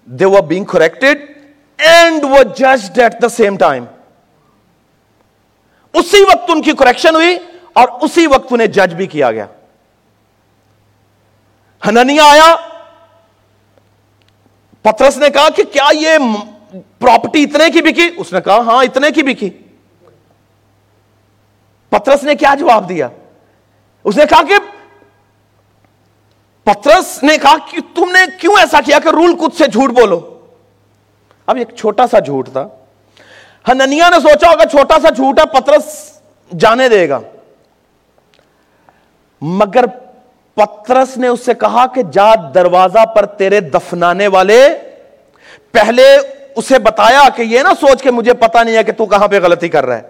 They were being corrected and وہ judged at the same time اسی وقت ان کی کریکشن ہوئی اور اسی وقت انہیں جج بھی کیا گیا۔ ہننیا آیا۔ پترس نے کہا کہ کیا یہ پراپرٹی اتنے کی بکی؟ اس نے کہا ہاں اتنے کی بکی۔ پترس نے کیا جواب دیا؟ اس نے کہا کہ پترس نے کہا کہ تم نے کیوں ایسا کیا کہ رول کچھ سے جھوٹ بولو؟ اب ایک چھوٹا سا جھوٹ تھا۔ ہننیا نے سوچا ہوگا چھوٹا سا جھوٹ ہے، پترس جانے دے گا۔ مگر پترس نے اس سے کہا کہ جا دروازہ پر تیرے دفنانے والے۔ پہلے اسے بتایا کہ یہ نہ سوچ کے مجھے پتا نہیں ہے کہ تو کہاں پہ غلطی کر رہا ہے۔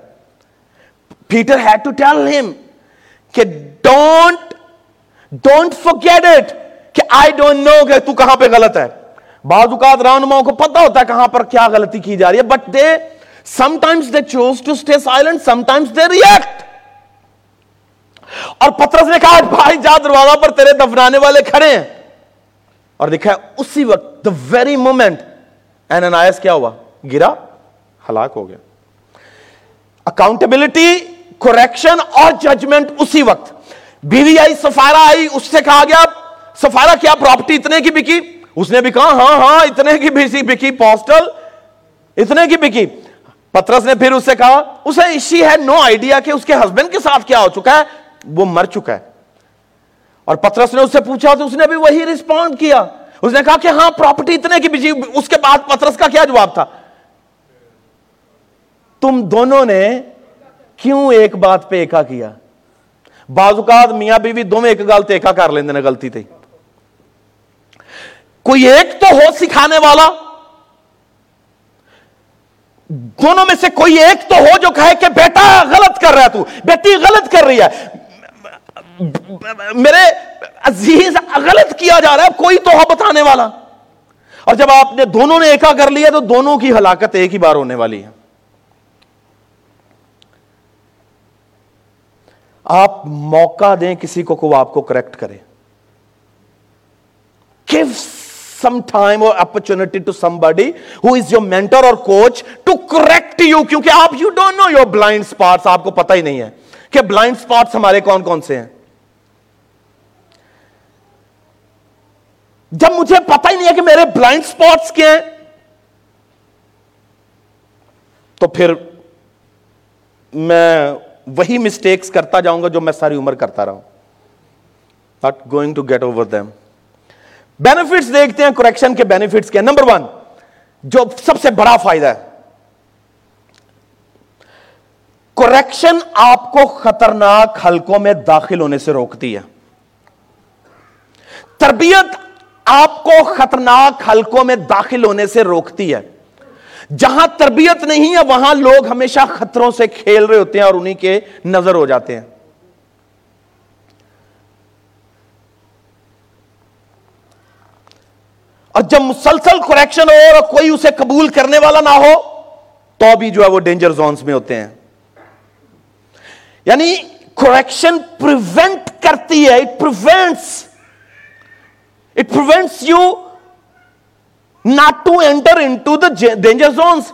پیٹر ہیڈ ٹو ٹیل ہم کہ ڈونٹ ڈونٹ فوگیٹ اٹ کہ آئی ڈونٹ نو کہ تو کہاں پہ غلط ہے۔ بعض اوقات رہنماؤں کو پتا ہوتا ہے کہاں پر کیا غلطی کی جا رہی ہے but they sometimes they choose to stay silent sometimes they react اور پترس نے کہا، بھائی، جا دروازہ پر تیرے دفنانے والے کھڑے ہیں. اور دیکھا اسی وقت دا ویری مومنٹ اینائس کیا ہوا؟ گرا، ہلاک ہو گیا۔ اکاؤنٹیبلٹی کریکشن اور ججمنٹ اسی وقت۔ بیوی آئی سفارا آئی، اس سے کہا گیا سفارا کیا پراپرٹی اتنے کی بکی؟ اس نے بھی کہا ہاں ہاں اتنے کی بھی بکی پوسٹل اتنے کی بکی۔ پترس نے پھر اس سے کہا، اسے اسی ہے، نو آئیڈیا کہ اس کے ہسبینڈ کے ساتھ کیا ہو چکا ہے، وہ مر چکا ہے۔ اور پترس نے اس سے پوچھا، تو اس نے بھی وہی رسپونڈ کیا۔ اس نے کہا کہ ہاں پراپرٹی اتنے کی بجی اس کے بعد پترس کا کیا جواب تھا؟ تم دونوں نے کیوں ایک بات پہ ایکا کیا؟ بعض اوقات میاں بیوی دونوں ایک گل ایکا کر لیندے غلطی تھی۔ کوئی ایک تو ہو سکھانے والا دونوں میں سے کوئی ایک تو ہو جو کہے کہ بیٹا غلط کر رہا ہے تو، بیٹی غلط کر رہی ہے۔ میرے عزیز، غلط کیا جا رہا ہے، کوئی تو ہو بتانے والا۔ اور جب آپ نے دونوں نے ایکا کر لیا تو دونوں کی ہلاکت ایک ہی بار ہونے والی ہے۔ آپ موقع دیں کسی کو کو آپ کو کریکٹ کرے سم ٹائم اور opportunity to somebody who is your mentor اور کوچ ٹو کریکٹ یو کیونکہ آپ you don't know your blind spots آپ کو پتا ہی نہیں ہے کہ بلائنڈ اسپاٹس ہمارے کون کون سے ہیں جب مجھے پتا ہی نہیں ہے کہ میرے بلائنڈ اسپاٹس کیا ہیں تو پھر میں وہی مسٹیکس کرتا جاؤں گا جو میں ساری عمر کرتا رہا ہوں not going to get over them benefits دیکھتے ہیں کریکشن کے بینیفٹس کے. نمبر ون جو سب سے بڑا فائدہ ہے. کریکشن آپ کو خطرناک حلقوں میں داخل ہونے سے روکتی ہے. تربیت آپ کو خطرناک حلقوں میں داخل ہونے سے روکتی ہے. جہاں تربیت نہیں ہے، وہاں لوگ ہمیشہ خطروں سے کھیل رہے ہوتے ہیں اور انہی کے نظر ہو جاتے ہیں. اور جب مسلسل کریکشن ہو اور کوئی اسے قبول کرنے والا نہ ہو، تو بھی جو ہے وہ ڈینجر زونس میں ہوتے ہیں۔ یعنی کریکشن پریونٹ کرتی ہے it prevents it prevents you not to enter into the danger zones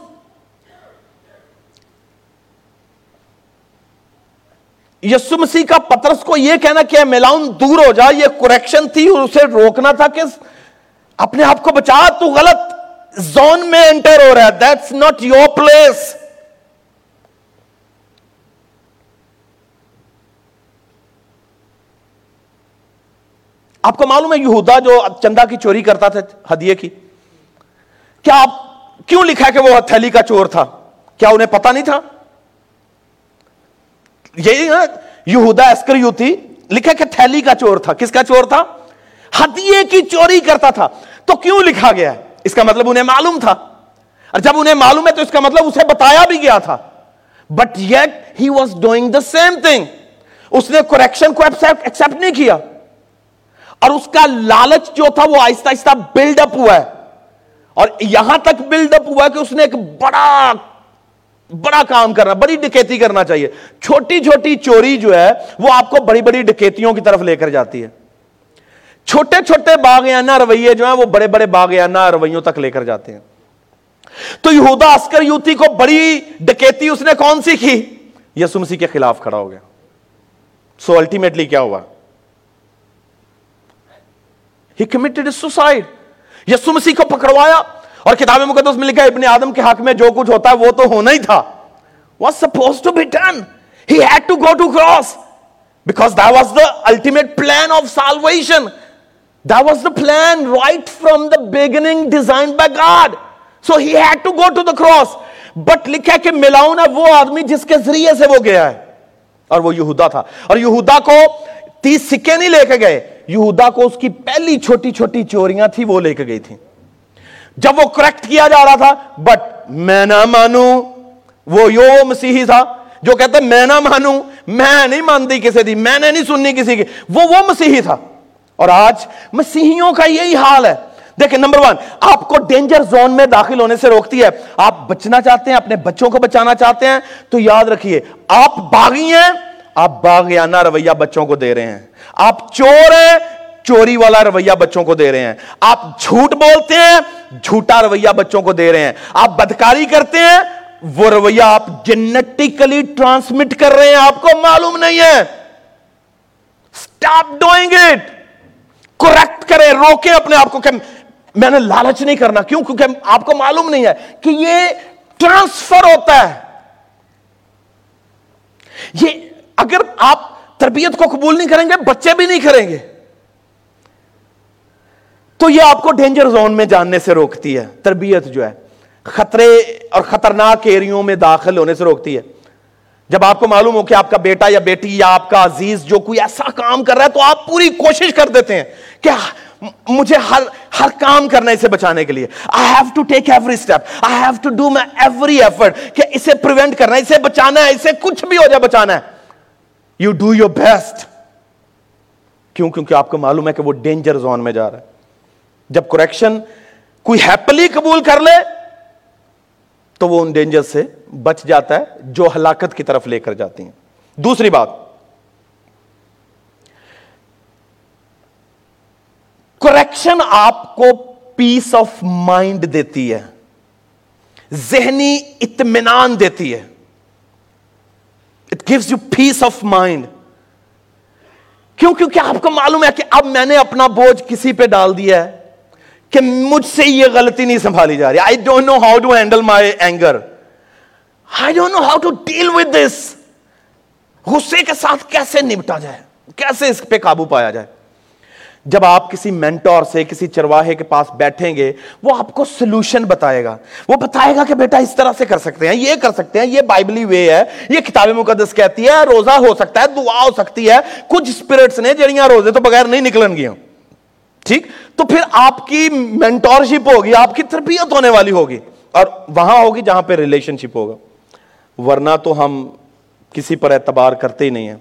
یسو مسیح کا پترس کو یہ کہنا کہ میلاؤن دور ہو جا، یہ کریکشن تھی اور اسے روکنا تھا کہ اپنے آپ کو بچا، تو غلط زون میں انٹر ہو رہا ہے۔ دیٹس ناٹ یور پلیس آپ کو معلوم ہے یہودا جو چندہ کی چوری کرتا تھا، ہدیے کی؟ کیا آپ کیوں لکھا کہ وہ تھیلی کا چور تھا؟ کیا انہیں پتا نہیں تھا؟ یہی یہودا ایسکر یو تھی، لکھا کہ تھیلی کا چور تھا۔ کس کا چور تھا؟ ہدیے کی چوری کرتا تھا، تو کیوں لکھا گیا اس کا مطلب انہیں معلوم تھا۔ اور جب انہیں معلوم ہے تو اس کا مطلب اسے بتایا بھی گیا تھا۔ But yet he was doing the same thing اس نے کریکشن کو ایکسپٹ نہیں کیا۔ اور اس کا لالچ جو تھا، وہ آہستہ آہستہ بلڈ اپ ہوا ہے۔ اور یہاں تک بلڈ اپ ہوا کہ اس نے ایک بڑا بڑا کام کرنا، بڑی ڈکیتی کرنا چاہیے۔ چھوٹی چھوٹی چوری جو ہے، وہ آپ کو بڑی بڑی ڈکیتیوں کی طرف لے کر جاتی ہے۔ چھوٹے چھوٹے باغیانہ رویے جو ہیں وہ بڑے بڑے باغیانہ رویوں تک لے کر جاتے ہیں۔ تو یہودا اسکر یوتی کو بڑی ڈکیتی اس نے کون سی کی؟ یسو مسیح کے خلاف کھڑا ہو گیا۔ سو so الٹیمیٹلی کیا ہوا؟ He committed suicide Yesu Masih کو پکڑوایا اور کتاب مقدس میں لکھا ابن آدم کے حق میں جو کچھ ہوتا ہے وہ تو ہونا ہی تھا۔ Was suppose to be done he had to go to cross because the was the ultimate plan of salvation the was the plan right from the beginning design by God so he had to go to the cross but لکھا کہ ملاؤن ہے وہ آدمی جس کے ذریعے سے وہ گیا ہے، اور وہ یہودا تھا۔ اور یہودا کو تیس سکے نہیں لے کے گئے، یہودا کو اس کی پہلی چھوٹی چھوٹی چوریاں تھی وہ لے کے گئی تھی جب وہ کریکٹ کیا جا رہا تھا بٹ میں نہ مانوں، وہ یو مسیحی تھا، جو کہتا میں نہ مانوں، میں نہیں مانتی کسی دی، میں نے نہیں سننی کسی کی۔ وہ وہ مسیحی تھا۔ اور آج مسیحیوں کا یہی حال ہے۔ دیکھیں، نمبر ون، آپ کو ڈینجر زون میں داخل ہونے سے روکتی ہے۔ آپ بچنا چاہتے ہیں، اپنے بچوں کو بچانا چاہتے ہیں۔ تو یاد رکھیے، آپ باغی ہیں، آپ باغیانہ رویہ بچوں کو دے رہے ہیں۔ آپ چور ہیں، چوری والا رویہ بچوں کو دے رہے ہیں۔ آپ جھوٹ بولتے ہیں، جھوٹا رویہ بچوں کو دے رہے ہیں۔ آپ بدکاری کرتے ہیں، وہ رویہ آپ جینیٹیکلی ٹرانسمٹ کر رہے ہیں۔ آپ کو معلوم نہیں ہے۔ اسٹاپ ڈوئنگ اٹ کریکٹ کریں، روکیں اپنے آپ کو کہ میں نے لالچ نہیں کرنا۔ کیوں؟ کیونکہ آپ کو معلوم نہیں ہے کہ یہ ٹرانسفر ہوتا ہے۔ یہ اگر آپ تربیت کو قبول نہیں کریں گے، بچے بھی نہیں کریں گے۔ تو یہ آپ کو ڈینجر زون میں جاننے سے روکتی ہے۔ تربیت جو ہے، خطرے اور خطرناک ایریوں میں داخل ہونے سے روکتی ہے۔ جب آپ کو معلوم ہو کہ آپ کا بیٹا یا بیٹی یا آپ کا عزیز جو کوئی ایسا کام کر رہا ہے تو آپ پوری کوشش کر دیتے ہیں کہ مجھے ہر ہر کام کرنا اسے بچانے کے لیے۔ I have to take every step I have to do my every effort کہ اسے پریونٹ کرنا ہے، اسے بچانا ہے، اسے کچھ بھی ہو جائے بچانا ہے۔ یو ڈو یور بیسٹ کیوں؟ کیونکہ آپ کو معلوم ہے کہ وہ ڈینجر زون میں جا رہا ہے۔ جب کریکشن کوئی ہیپلی قبول کر لے تو وہ ان ڈینجر سے بچ جاتا ہے جو ہلاکت کی طرف لے کر جاتی ہیں۔ دوسری بات کریکشن آپ کو پیس آف مائنڈ دیتی ہے، ذہنی اطمینان دیتی ہے۔ It gives you peace of mind کیوں؟ کیونکہ آپ کو معلوم ہے کہ اب میں نے اپنا بوجھ کسی پہ ڈال دیا ہے۔ کہ مجھ سے یہ غلطی نہیں سنبھالی جا رہی۔ I don't know how to handle my anger I don't know how to deal with this غصے کے ساتھ کیسے نپٹا جائے؟ کیسے اس پہ قابو پایا جائے؟ جب آپ کسی مینٹور سے، کسی چرواہے کے پاس بیٹھیں گے، وہ آپ کو سلوشن بتائے گا۔ وہ بتائے گا کہ بیٹا اس طرح سے کر سکتے ہیں، یہ کر سکتے ہیں، یہ بائبلی وے ہے، یہ کتاب مقدس کہتی ہے، روزہ ہو سکتا ہے، دعا ہو سکتی ہے۔ کچھ اسپرٹس نے، جڑیاں روزے تو بغیر نہیں نکلن گیا ٹھیک؟ تو پھر آپ کی مینٹورشپ ہوگی، آپ کی تربیت ہونے والی ہوگی، اور وہاں ہوگی جہاں پہ ریلیشن شپ ہوگا۔ ورنہ تو ہم کسی پر اعتبار کرتے ہی نہیں ہیں۔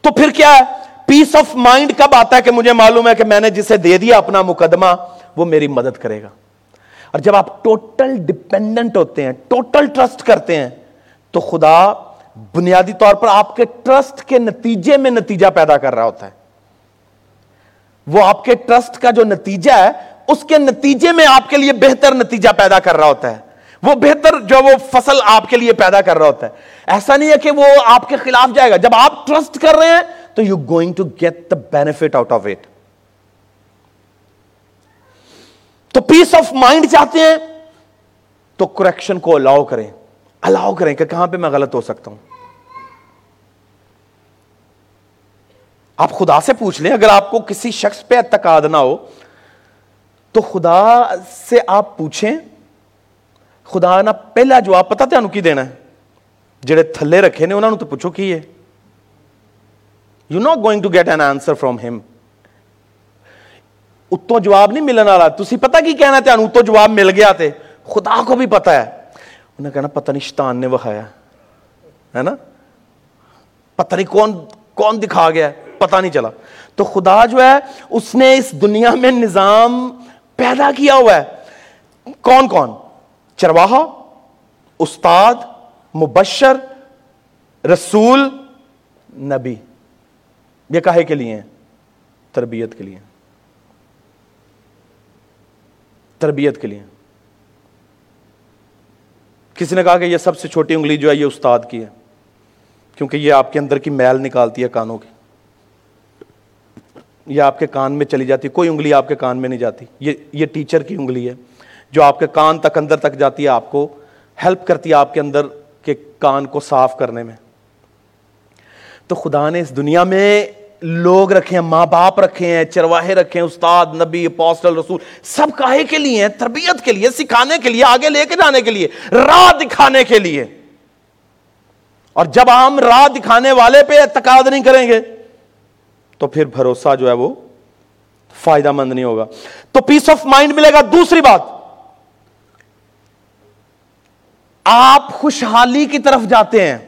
تو پھر کیا ہے؟ پیس آف مائنڈ کب آتا ہے کہ مجھے معلوم ہے کہ میں نے جسے دے دیا اپنا مقدمہ، وہ میری مدد کرے گا۔ اور جب آپ ٹوٹل ڈپینڈنٹ ہوتے ہیں ٹوٹل ٹرسٹ کرتے ہیں، تو خدا بنیادی طور پر آپ کے ٹرسٹ کے نتیجے میں نتیجہ پیدا کر رہا ہوتا ہے۔ وہ آپ کے ٹرسٹ کا جو نتیجہ ہے، اس کے نتیجے میں آپ کے لیے بہتر نتیجہ پیدا کر رہا ہوتا ہے۔ وہ بہتر جو وہ فصل آپ کے لیے پیدا کر رہا ہوتا ہے۔ ایسا نہیں ہے کہ وہ آپ کے خلاف جائے گا۔ جب آپ ٹرسٹ کر رہے ہیں، تو you going to get the benefit out of it تو پیس آف مائنڈ چاہتے ہیں، تو کریکشن کو الاؤ کریں۔ الاؤ کریں کہ کہاں پہ میں غلط ہو سکتا ہوں۔ آپ خدا سے پوچھ لیں، اگر آپ کو کسی شخص پہ اعتقاد نہ ہو، تو خدا سے آپ پوچھیں، خدا نہ پہلا جواب پتا تھا کی دینا ہے۔ جڑے تھلے رکھے نے انہوں نے تو پوچھو کی ہے۔ You not going to get an answer from him اتو جواب نہیں ملنے والا۔ تھی پتا کی کہنا تمہیں اتو جواب مل گیا تھے خدا کو بھی پتا ہے۔ انہیں کہنا، پتہ نہیں شیطان نے وکھایا ہے نا؟ پتہ نہیں کون کون دکھا گیا۔ پتہ نہیں چلا۔ تو خدا جو ہے، اس نے اس دنیا میں نظام پیدا کیا ہوا ہے۔ کون کون؟ چرواہا، استاد، مبشر، رسول، نبی۔ یہ کہے کے لیے تربیت کے لیے۔ تربیت کے لیے۔ کسی نے کہا کہ یہ سب سے چھوٹی انگلی جو ہے، یہ استاد کی ہے۔ کیونکہ یہ آپ کے اندر کی میل نکالتی ہے کانوں کی۔ یہ آپ کے کان میں چلی جاتی ہے کوئی انگلی آپ کے کان میں نہیں جاتی۔ یہ یہ ٹیچر کی انگلی ہے، جو آپ کے کان تک اندر تک جاتی ہے، آپ کو ہیلپ کرتی ہے آپ کے اندر کے کان کو صاف کرنے میں۔ تو خدا نے اس دنیا میں لوگ رکھے ہیں، ماں باپ رکھے ہیں، چرواہے رکھے ہیں، استاد، نبی پوسٹل رسول، سب کاہے کے لیے تربیت کے لیے، سکھانے کے لیے، آگے لے کے جانے کے لیے، راہ دکھانے کے لیے۔ اور جب ہم راہ دکھانے والے پہ اعتقاد نہیں کریں گے تو پھر بھروسہ جو ہے وہ فائدہ مند نہیں ہوگا۔ تو پیس آف مائنڈ ملے گا۔ دوسری بات، آپ خوشحالی کی طرف جاتے ہیں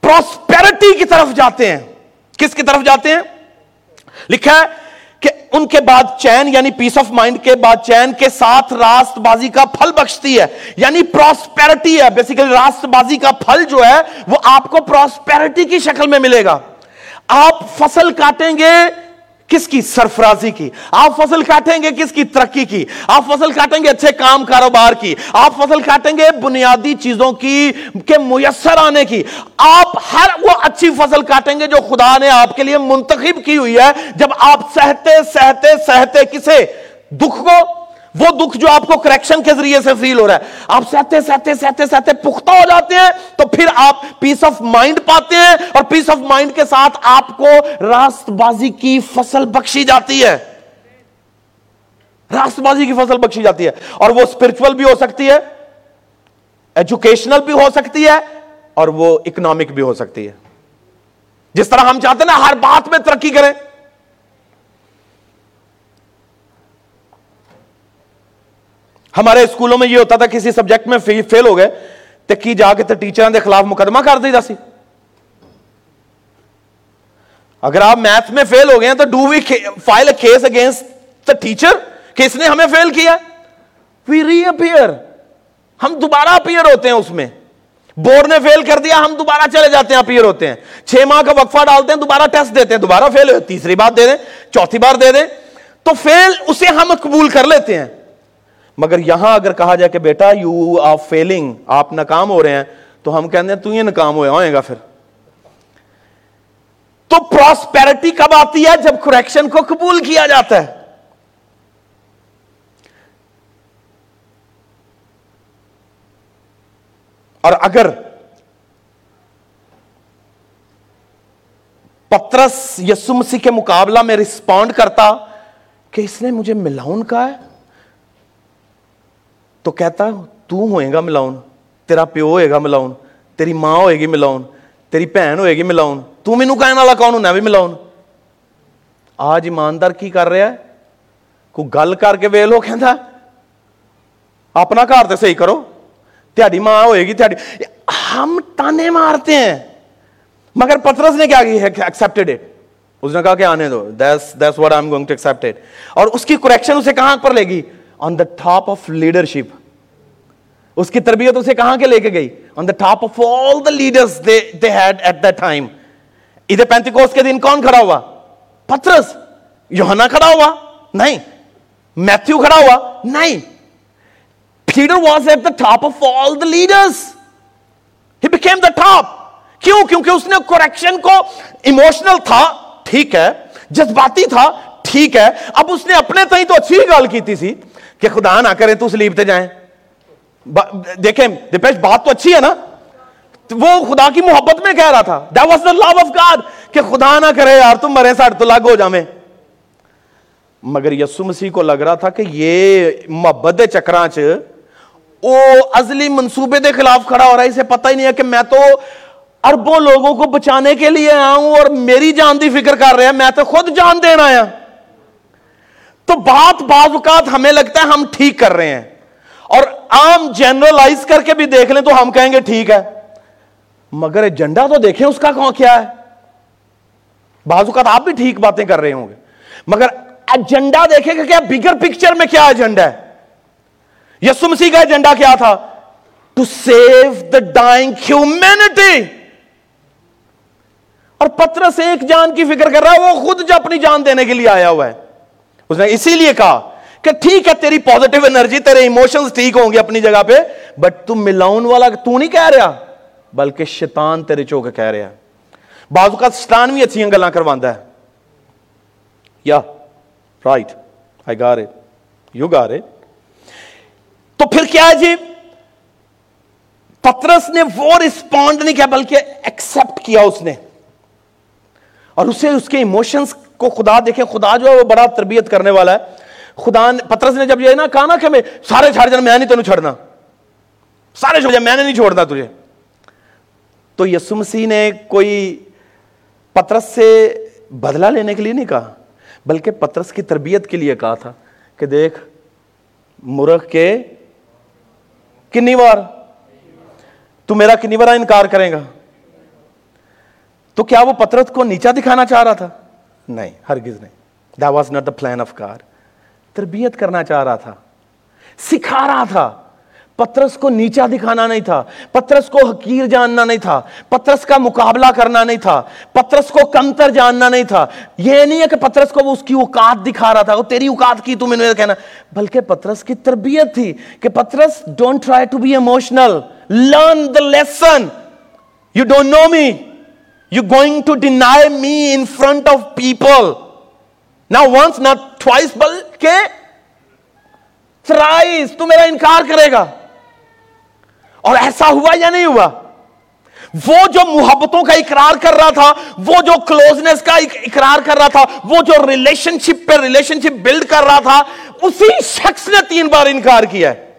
پراسپیرٹی کی طرف جاتے ہیں۔ کس کی طرف جاتے ہیں؟ لکھا ہے کہ ان کے بعد چین یعنی پیس آف مائنڈ کے بعد چین کے ساتھ راست بازی کا پھل بخشتی ہے۔ یعنی پراسپیرٹی ہے بیسیکلی راست بازی کا پھل جو ہے، وہ آپ کو پراسپیرٹی کی شکل میں ملے گا۔ آپ فصل کاٹیں گے کس کی سرفرازی کی؟ آپ فصل کاٹیں گے کس کی ترقی کی؟ آپ فصل کاٹیں گے اچھے کام کاروبار کی؟ آپ فصل کاٹیں گے بنیادی چیزوں کی کے میسر آنے کی؟ آپ ہر وہ اچھی فصل کاٹیں گے جو خدا نے آپ کے لیے منتخب کی ہوئی ہے۔ جب آپ سہتے سہتے سہتے کسے؟ دکھ کو وہ دکھ جو آپ کو کریکشن کے ذریعے سے فیل ہو رہا ہے۔ آپ سہتے سہتے سہتے سہتے پختہ ہو جاتے ہیں، تو پھر آپ پیس آف مائنڈ پاتے ہیں اور پیس آف مائنڈ کے ساتھ آپ کو راست بازی کی فصل بخشی جاتی ہے۔ راست بازی کی فصل بخشی جاتی ہے۔ اور وہ اسپرچل بھی ہو سکتی ہے ایجوکیشنل بھی ہو سکتی ہے، اور وہ اکنامک بھی ہو سکتی ہے۔ جس طرح ہم چاہتے ہیں نا، ہر بات میں ترقی کریں۔ ہمارے اسکولوں میں یہ ہوتا تھا کسی سبجیکٹ میں فیل ہو گئے تو کی جا کے تو ٹیچر کے خلاف مقدمہ کر دی سی۔ اگر آپ میتھ میں فیل ہو گئے تو do we file a case against the teacher کہ اس نے ہمیں فیل کیا؟ وی ری اپیئر ہم دوبارہ اپیئر ہوتے ہیں اس میں۔ بورڈ نے فیل کر دیا، ہم دوبارہ چلے جاتے ہیں اپیئر ہوتے ہیں۔ چھ ماہ کا وقفہ ڈالتے ہیں، دوبارہ ٹیسٹ دیتے ہیں، دوبارہ فیل ہو تیسری بار دے دیں، چوتھی بار دے دیں۔ تو فیل اسے ہم قبول کر لیتے ہیں۔ مگر یہاں اگر کہا جائے کہ بیٹا یو آر فیلنگ آپ ناکام ہو رہے ہیں، تو ہم کہتے ہیں تو یہ ناکام ہوئے گا پھر۔ تو پراسپیرٹی کب آتی ہے؟ جب کریکشن کو قبول کیا جاتا ہے۔ اور اگر پترس یسمسی کے مقابلہ میں رسپونڈ کرتا کہ اس نے مجھے ملاؤن کہا ہے تو کہتا، تو ہوئے گا ملاؤن تیرا پیو ہوئے گا ملاؤن تیری ماں ہوئے گی ملاؤن تیری بھن ہوئے گی ملاؤن تو مینو کہنے والا کون ہونا بھی ملاؤن آج ایماندار کی کر رہا ہے؟ کوئی گل کر کے ویل ہو اپنا گھر تو صحیح کرو تیاری ماں ہوئے گی تیاری ہم تانے مارتے ہیں۔ مگر پترس نے کیا ایکسپٹیڈ اٹ اس نے کہا کہ آنے دو this this what I am going to accept it اور اس کی کریکشن اسے کہاں پر لے گی؟ On the top of leadership اس کی تربیت اسے کہاں کے لے کے گئی؟ On the top of all the leaders they head at the time ادھر پینتیکوس کے دن کون کھڑا ہوا؟ پترس. یوہنا کھڑا ہوا؟ نہیں. میتھو کھڑا ہوا؟ نہیں. Peter was at the top of all the کہ خدا نہ کریں تو سلیب تے جائیں۔ دیکھیں دپیش بات تو اچھی ہے نا۔ وہ خدا کی محبت میں کہہ رہا تھا۔ That was the love of God کہ خدا نہ کرے یار، تم مرے ساڑھ تو لگ ہو جاویں۔ مگر یسو مسیح کو لگ رہا تھا کہ یہ محبت دے چکراں چ او ازلی منصوبے دے خلاف کھڑا ہو رہا ہے۔ اسے پتہ ہی نہیں ہے کہ میں تو اربوں لوگوں کو بچانے کے لیے آؤں اور میری جان دی فکر کر رہے ہیں میں تو خود جان دے رہا ہوں تو بات بعض اوقات ہمیں لگتا ہے ہم ٹھیک کر رہے ہیں۔ اور عام جنرلائز کر کے بھی دیکھ لیں تو ہم کہیں گے ٹھیک ہے۔ مگر ایجنڈا تو دیکھیں اس کا کون کیا ہے۔ بعض اوقات آپ بھی ٹھیک باتیں کر رہے ہوں گے۔ مگر ایجنڈا دیکھیں کہ کیا بگر پکچر میں کیا ایجنڈا ہے۔ یسو مسیح کا ایجنڈا کیا تھا؟ To save the dying humanity اور پترس ایک جان کی فکر کر رہا ہے، وہ خود جو اپنی جان دینے کے لیے آیا ہوا ہے۔ اس نے اسی لیے کہا کہ ٹھیک ہے، تیری پوزیٹو انرجی تیرے ایموشنز ٹھیک ہوں گے اپنی جگہ پہ بٹ تم ملاؤن والا تو نہیں کہہ رہا، بلکہ شیطان تیرے چوک کہہ رہا بعض کا شیطان بھی اچھی گلا کرواندہ ہے۔ یا رائٹ آئی گار اٹ یو گار اٹ تو پھر کیا ہے جی؟ پترس نے وہ رسپونڈ نہیں کیا، بلکہ ایکسپٹ کیا اس نے۔ اور اسے، اس کے ایموشنز کو خدا دیکھیں، خدا جو ہے وہ بڑا تربیت کرنے والا ہے۔ خدا پترس نے جب یہ نا کہا نا کہ میں سارے چھاڑ جانا، میں نہیں تینوں چھڑنا سارے چھوڑ جانا، میں نے نہیں چھوڑنا تجھے۔ تو یسو مسیح نے کوئی پترس سے بدلہ لینے کے لیے نہیں کہا، بلکہ پترس کی تربیت کے لیے کہا تھا کہ دیکھ مرخ کے کنی بار تو میرا کنی بار انکار کرے گا۔ تو کیا وہ پترس کو نیچا دکھانا چاہ رہا تھا؟ نہیں، ہرگز نہیں۔ The was not the plan of کار تربیت کرنا چاہ رہا تھا، سکھا رہا تھا۔ پترس کو نیچا دکھانا نہیں تھا، پترس کو حقیر جاننا نہیں تھا، پترس کا مقابلہ کرنا نہیں تھا، پترس کو کمتر جاننا نہیں تھا۔ یہ نہیں ہے کہ پترس کو وہ اس کی اوقات دکھا رہا تھا، وہ تیری اوقات کی تو میں نے کہنا۔ بلکہ پترس کی تربیت تھی کہ Patras don't try to be emotional learn the lesson you don't know me You're going to deny me in front of people. Now once, not twice, کے تھرائز تو میرا انکار کرے گا اور ایسا ہوا یا نہیں ہوا وہ جو محبتوں کا اقرار کر رہا تھا وہ جو کلوزنس کا اقرار کر رہا تھا وہ جو ریلیشن شپ پہ ریلیشن شپ بلڈ کر رہا تھا اسی شخص نے تین بار انکار کیا ہے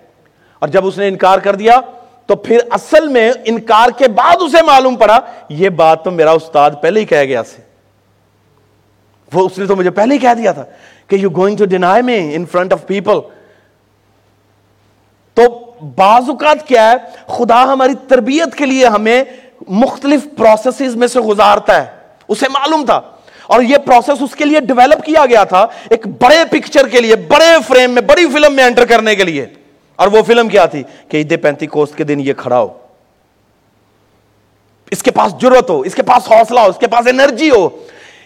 اور جب اس نے انکار کر دیا تو پھر اصل میں انکار کے بعد اسے معلوم پڑا، یہ بات تو میرا استاد پہلے ہی کہہ گیا سے وہ اس نے تو مجھے پہلے ہی کہہ دیا تھا کہ you going to deny me in front of people تو بعض اوقات کیا ہے، خدا ہماری تربیت کے لیے ہمیں مختلف پروسیسز میں سے گزارتا ہے۔ اسے معلوم تھا۔ اور یہ پروسیس اس کے لیے ڈیولپ کیا گیا تھا، ایک بڑے پکچر کے لیے، بڑے فریم میں، بڑی فلم میں انٹر کرنے کے لیے۔ اور وہ فلم کیا تھی کہ عید پینتی کوست کے دن یہ کھڑا ہو۔ اس کے پاس جرت ہو، اس کے پاس حوصلہ ہو، اس کے پاس انرجی ہو،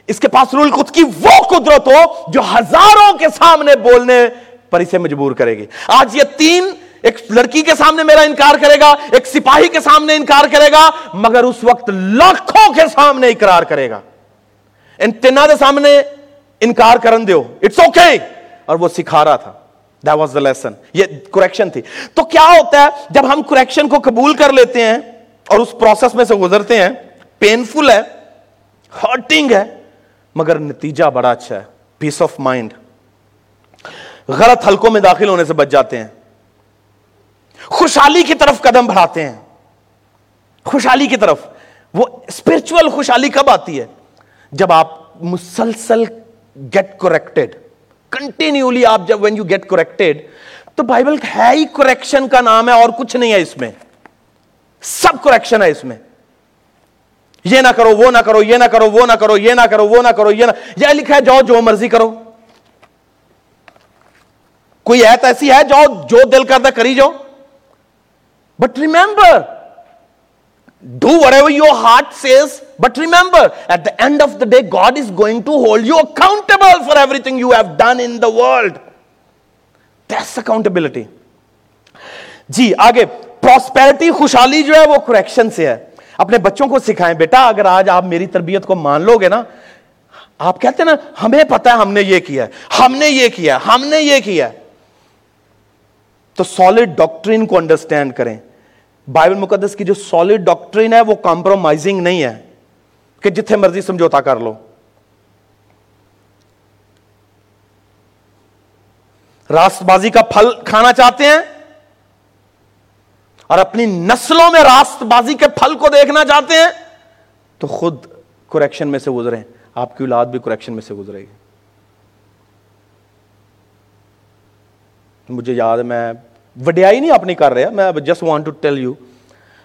اس کے پاس رول کی وہ قدرت ہو جو ہزاروں کے سامنے بولنے پر اسے مجبور کرے گی۔ آج یہ تین، ایک لڑکی کے سامنے میرا انکار کرے گا، ایک سپاہی کے سامنے انکار کرے گا، مگر اس وقت لاکھوں کے سامنے اقرار کرے گا۔ ان دے سامنے انکار کرن دیو۔ It's okay okay! اور وہ سکھا رہا تھا۔ واز دا لیسن یہ کریکشن تھی تو کیا ہوتا ہے جب ہم کریکشن کو قبول کر لیتے ہیں اور اس پروسیس میں سے گزرتے ہیں پینفل ہے ہرٹنگ ہے، مگر نتیجہ بڑا اچھا ہے پیس آف مائنڈ غلط حلقوں میں داخل ہونے سے بچ جاتے ہیں. خوشحالی کی طرف قدم بڑھاتے ہیں. خوشحالی کی طرف. وہ اسپرچل خوشحالی کب آتی ہے؟ جب آپ مسلسل گیٹ کریکٹڈ کنٹینیولی آپ جب وین یو گیٹ کریکٹڈ تو بائبل ہے ہی کریکشن کا نام ہے اور کچھ نہیں ہے اس میں۔ سب کریکشن ہے اس میں۔ یہ نہ کرو، وہ نہ کرو، یہ نہ کرو، وہ نہ کرو، یہ نہ کرو، وہ نہ کرو، یہ نہ۔ یہ لکھا ہے، جاؤ جو مرضی کرو۔ کوئی ایت ایسی ہے، جاؤ، جو دل کرتا کری جاؤ۔ But remember Do whatever your heart says, but remember, at the end of the day, God is going to hold you accountable for everything you have done in the world. That's accountability. جی آگے prosperity خوشحالی جو ہے وہ correction سے ہے اپنے بچوں کو سکھائیں بیٹا اگر آج آپ میری تربیت کو مان لو گے نا آپ کہتے ہیں نا ہمیں پتا ہے ہم نے یہ کیا ہم نے یہ کیا ہم نے یہ کیا تو سالڈ ڈاکٹرین کو انڈرسٹینڈ کریں بائبل مقدس کی جو سالڈ ڈاکٹرین ہے وہ کمپرومائزنگ نہیں ہے کہ جتنے مرضی سمجھوتا کر لو۔ راست بازی کا پھل کھانا چاہتے ہیں اور اپنی نسلوں میں راست بازی کے پھل کو دیکھنا چاہتے ہیں تو خود کریکشن میں سے گزرے آپ کی اولاد بھی کریکشن میں سے گزرے گی۔ مجھے یاد ہے میں وڈیائی نہیں اپنی کر رہا میں just want to tell you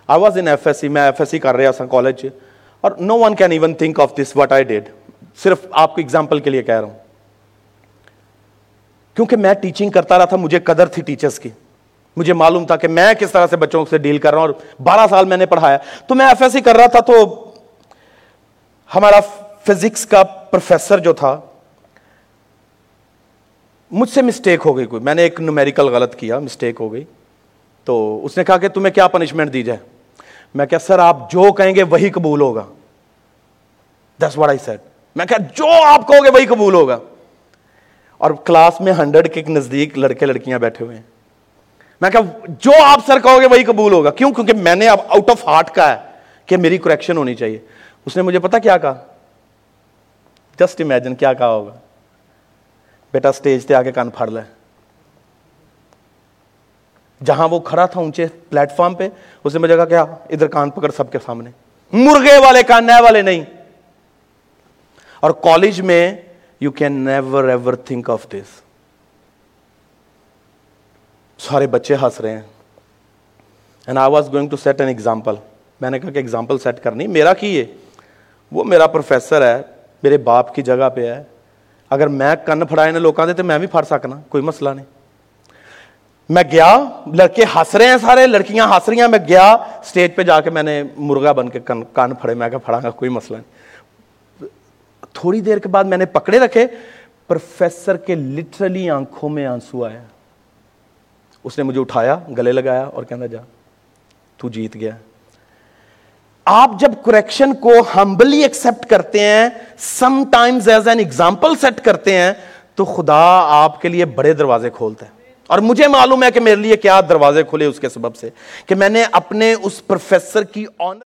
I was in F S C میں ایف ایس سی کر رہا سا کالج اور no one can even think of this what I did صرف آپ کو ایگزامپل کے لیے کہہ رہا ہوں کیونکہ میں ٹیچنگ کرتا رہا تھا مجھے قدر تھی ٹیچرس کی مجھے معلوم تھا کہ میں کس طرح سے بچوں سے ڈیل کر رہا ہوں اور بارہ سال میں نے پڑھایا تو میں ایف ایس سی کر رہا تھا تو ہمارا فزکس کا پروفیسر جو تھا مجھ سے مسٹیک ہو گئی کوئی۔ میں نے ایک نومیریکل غلط کیا مسٹیک ہو گئی۔ تو اس نے کہا کہ تمہیں کیا پنشمنٹ دی جائے؟ میں کہا، سر، آپ جو کہیں گے وہی قبول ہوگا۔ دس واٹ آئی سیٹ میں کہا، جو آپ کہو گے وہی قبول ہوگا۔ اور کلاس میں ہنڈریڈ کے نزدیک لڑکے لڑکیاں بیٹھے ہوئے ہیں۔ میں کہا، جو آپ سر کہو گے وہی قبول ہوگا۔ کیوں؟ کیونکہ میں نے اب آؤٹ آف ہارٹ کا ہے کہ میری کریکشن ہونی چاہیے۔ اس نے مجھے پتا کیا کہا؟ جسٹ امیجن کیا کہا ہوگا۔ بیٹا اسٹیج تے آ کے کان پھڑ لے۔ جہاں وہ کھڑا تھا اونچے پلیٹ فارم پہ، اس نے مجھے کہا کیا ادھر کان پکڑ سب کے سامنے۔ مرغے والے کان، نئے والے نہیں۔ اور کالج میں you can never ever think of this سارے بچے ہنس رہے ہیں۔ And I was going to set an example میں نے کہا کہ ایگزامپل سیٹ کرنی، میرا کی ہے؟ وہ میرا پروفیسر ہے، میرے باپ کی جگہ پہ ہے۔ اگر میں کن پھڑائے نے لوگوں دے تو میں بھی پھڑ سکنا، کوئی مسئلہ نہیں۔ میں گیا، لڑکے ہنس رہے ہیں سارے، لڑکیاں ہنس رہی ہیں، میں گیا اسٹیج پہ جا کے میں نے مرغا بن کے کن کان پھڑے، میں پھڑا گا، کوئی مسئلہ نہیں۔ تھوڑی دیر کے بعد میں نے پکڑے رکھے، پروفیسر کے لٹرلی آنکھوں میں آنسو آیا۔ اس نے مجھے اٹھایا، گلے لگایا اور کہنا جا تو جیت گیا۔ آپ جب کریکشن کو ہمبلی ایکسپٹ کرتے ہیں sometimes as an example set کرتے ہیں، تو خدا آپ کے لیے بڑے دروازے کھولتا ہے۔ اور مجھے معلوم ہے کہ میرے لیے کیا دروازے کھلے اس کے سبب سے کہ میں نے اپنے اس پروفیسر کی آنر